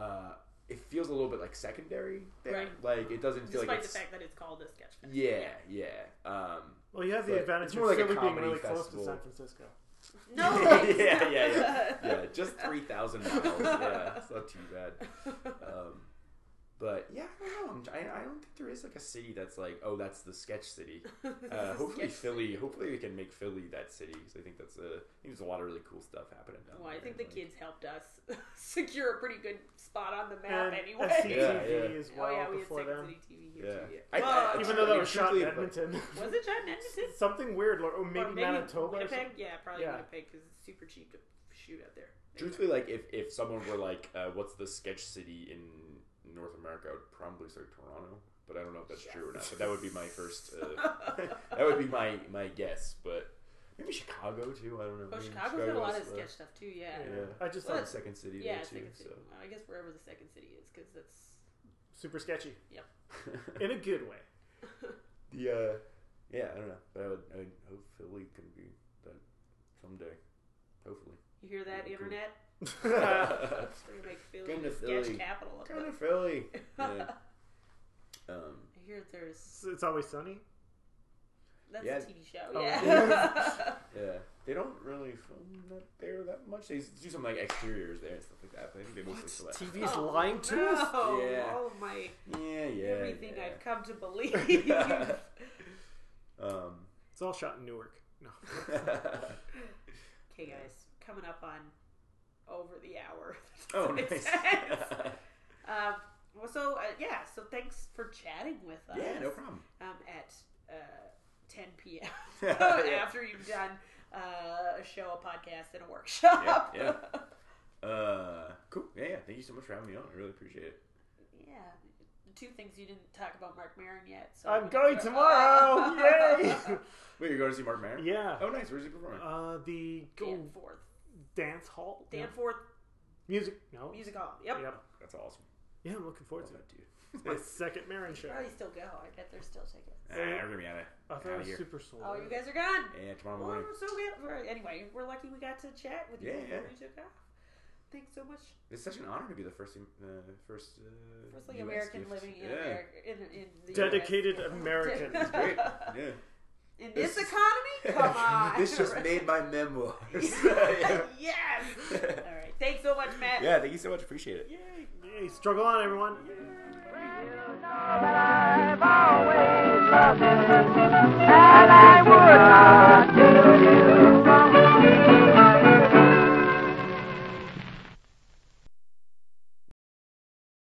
Uh, it feels a little bit like secondary there.
Right.
Like it doesn't feel
Despite
like
the fact that it's called a sketch festival.
yeah, yeah. Um,
Well, you have the advantage
it's
of
more like a
Philly being
comedy
really close to
festival.
San Francisco.
No.
yeah, yeah, yeah, yeah. Just three thousand miles. Yeah, it's not too bad. Um, but yeah, I don't know. I'm, I, I don't think there is like a city that's like, oh, that's the sketch city. Uh, hopefully
Sketch
Philly. Hopefully we can make Philly that city. Because I think that's a. I think there's a lot of really cool stuff happening down
Well, I
there.
think the
Like-
kids helped us secure a pretty good spot on the map
And
anyway.
SCTV
Yeah, yeah.
as well
oh yeah, we had
before
Second
them.
City TV here
Yeah.
too. Yeah.
I- I-
Well,
I-
Even though that was shot in Edmonton.
was it shot in Edmonton?
Something weird, or maybe,
or maybe
Manitoba. or
Winnipeg?
something.
Yeah, probably
Yeah.
Winnipeg because it's super cheap to shoot out there.
Truthfully, like if, if someone were like, uh, "What's the sketch city in North America?" I would probably say Toronto, but I don't know if that's true or not. But that would be my first. Uh, that would be my my guess, but maybe Chicago too. I don't know.
Oh,
Maybe
Chicago's got a lot of sketch stuff too. Yeah.
Yeah.
I just
Well,
thought
the second city
Yeah,
there too.
Second City. Well, I guess wherever the Second City is, because that's
super sketchy
So.
in a good way.
the uh, yeah, I don't know, but I would I would hope Philly can be that someday. Hopefully,
you hear that
Cool.
internet.
It's
We're gonna make Philly
Come
the
to
sketch
Philly.
capital. Of
kind of Philly. Yeah. Um,
I hear there's
it's always sunny.
that's
Yeah.
a TV show.
Oh,
yeah.
Yeah, they don't really film that there that much. They do some like exteriors there and stuff like that, but I think they mostly
select.
film
TV's
Oh,
lying to
no.
us.
Yeah.
Oh my!
Yeah, yeah.
Everything
yeah.
I've come to believe.
um,
It's all shot in Newark. No.
Okay, guys, coming up on over the hour.
oh, nice.
sense. um, well, so uh, yeah, so thanks for chatting with us.
yeah, no problem.
Um, at uh, 10 p.m. After you've done uh, a show, a podcast, and a workshop.
Yeah, Uh, cool. Yeah, yeah. Thank you so much for having me on. I really appreciate it.
Yeah. Two things you didn't talk about Marc Maron yet. So
I'm going tomorrow. Yay!
Wait, you're going to see Marc Maron?
yeah.
Oh, nice. Where's he performing?
Uh, the go
Danforth.
Dance hall. Yeah.
Danforth
Music. No.
Music Hall. Yep.
Yep.
That's awesome.
Yeah, I'm looking forward
Love
to it.
that dude.
It's my second Maron show.
Probably still go. I bet there's still tickets.
Ah, we're gonna be out of,
I thought
out
it
of
was
here.
super sold.
Oh, you guys are gone.
Yeah, tomorrow morning.
so good. We're- Anyway, we're lucky we got to chat with you
Yeah,
before
yeah.
you took off. Thanks so much.
It's such an honor to be the first, uh, first, uh,
First, like
US
American
gift.
living in
yeah.
America, in, in the
Dedicated
US.
American.
It's great. Yeah.
In this,
this
economy? Come on.
this just made my memoirs.
yes. All right. Thanks so much, Matt.
Yeah, thank you so much. Appreciate it.
Yay. Yay. Struggle on, everyone.
Yay.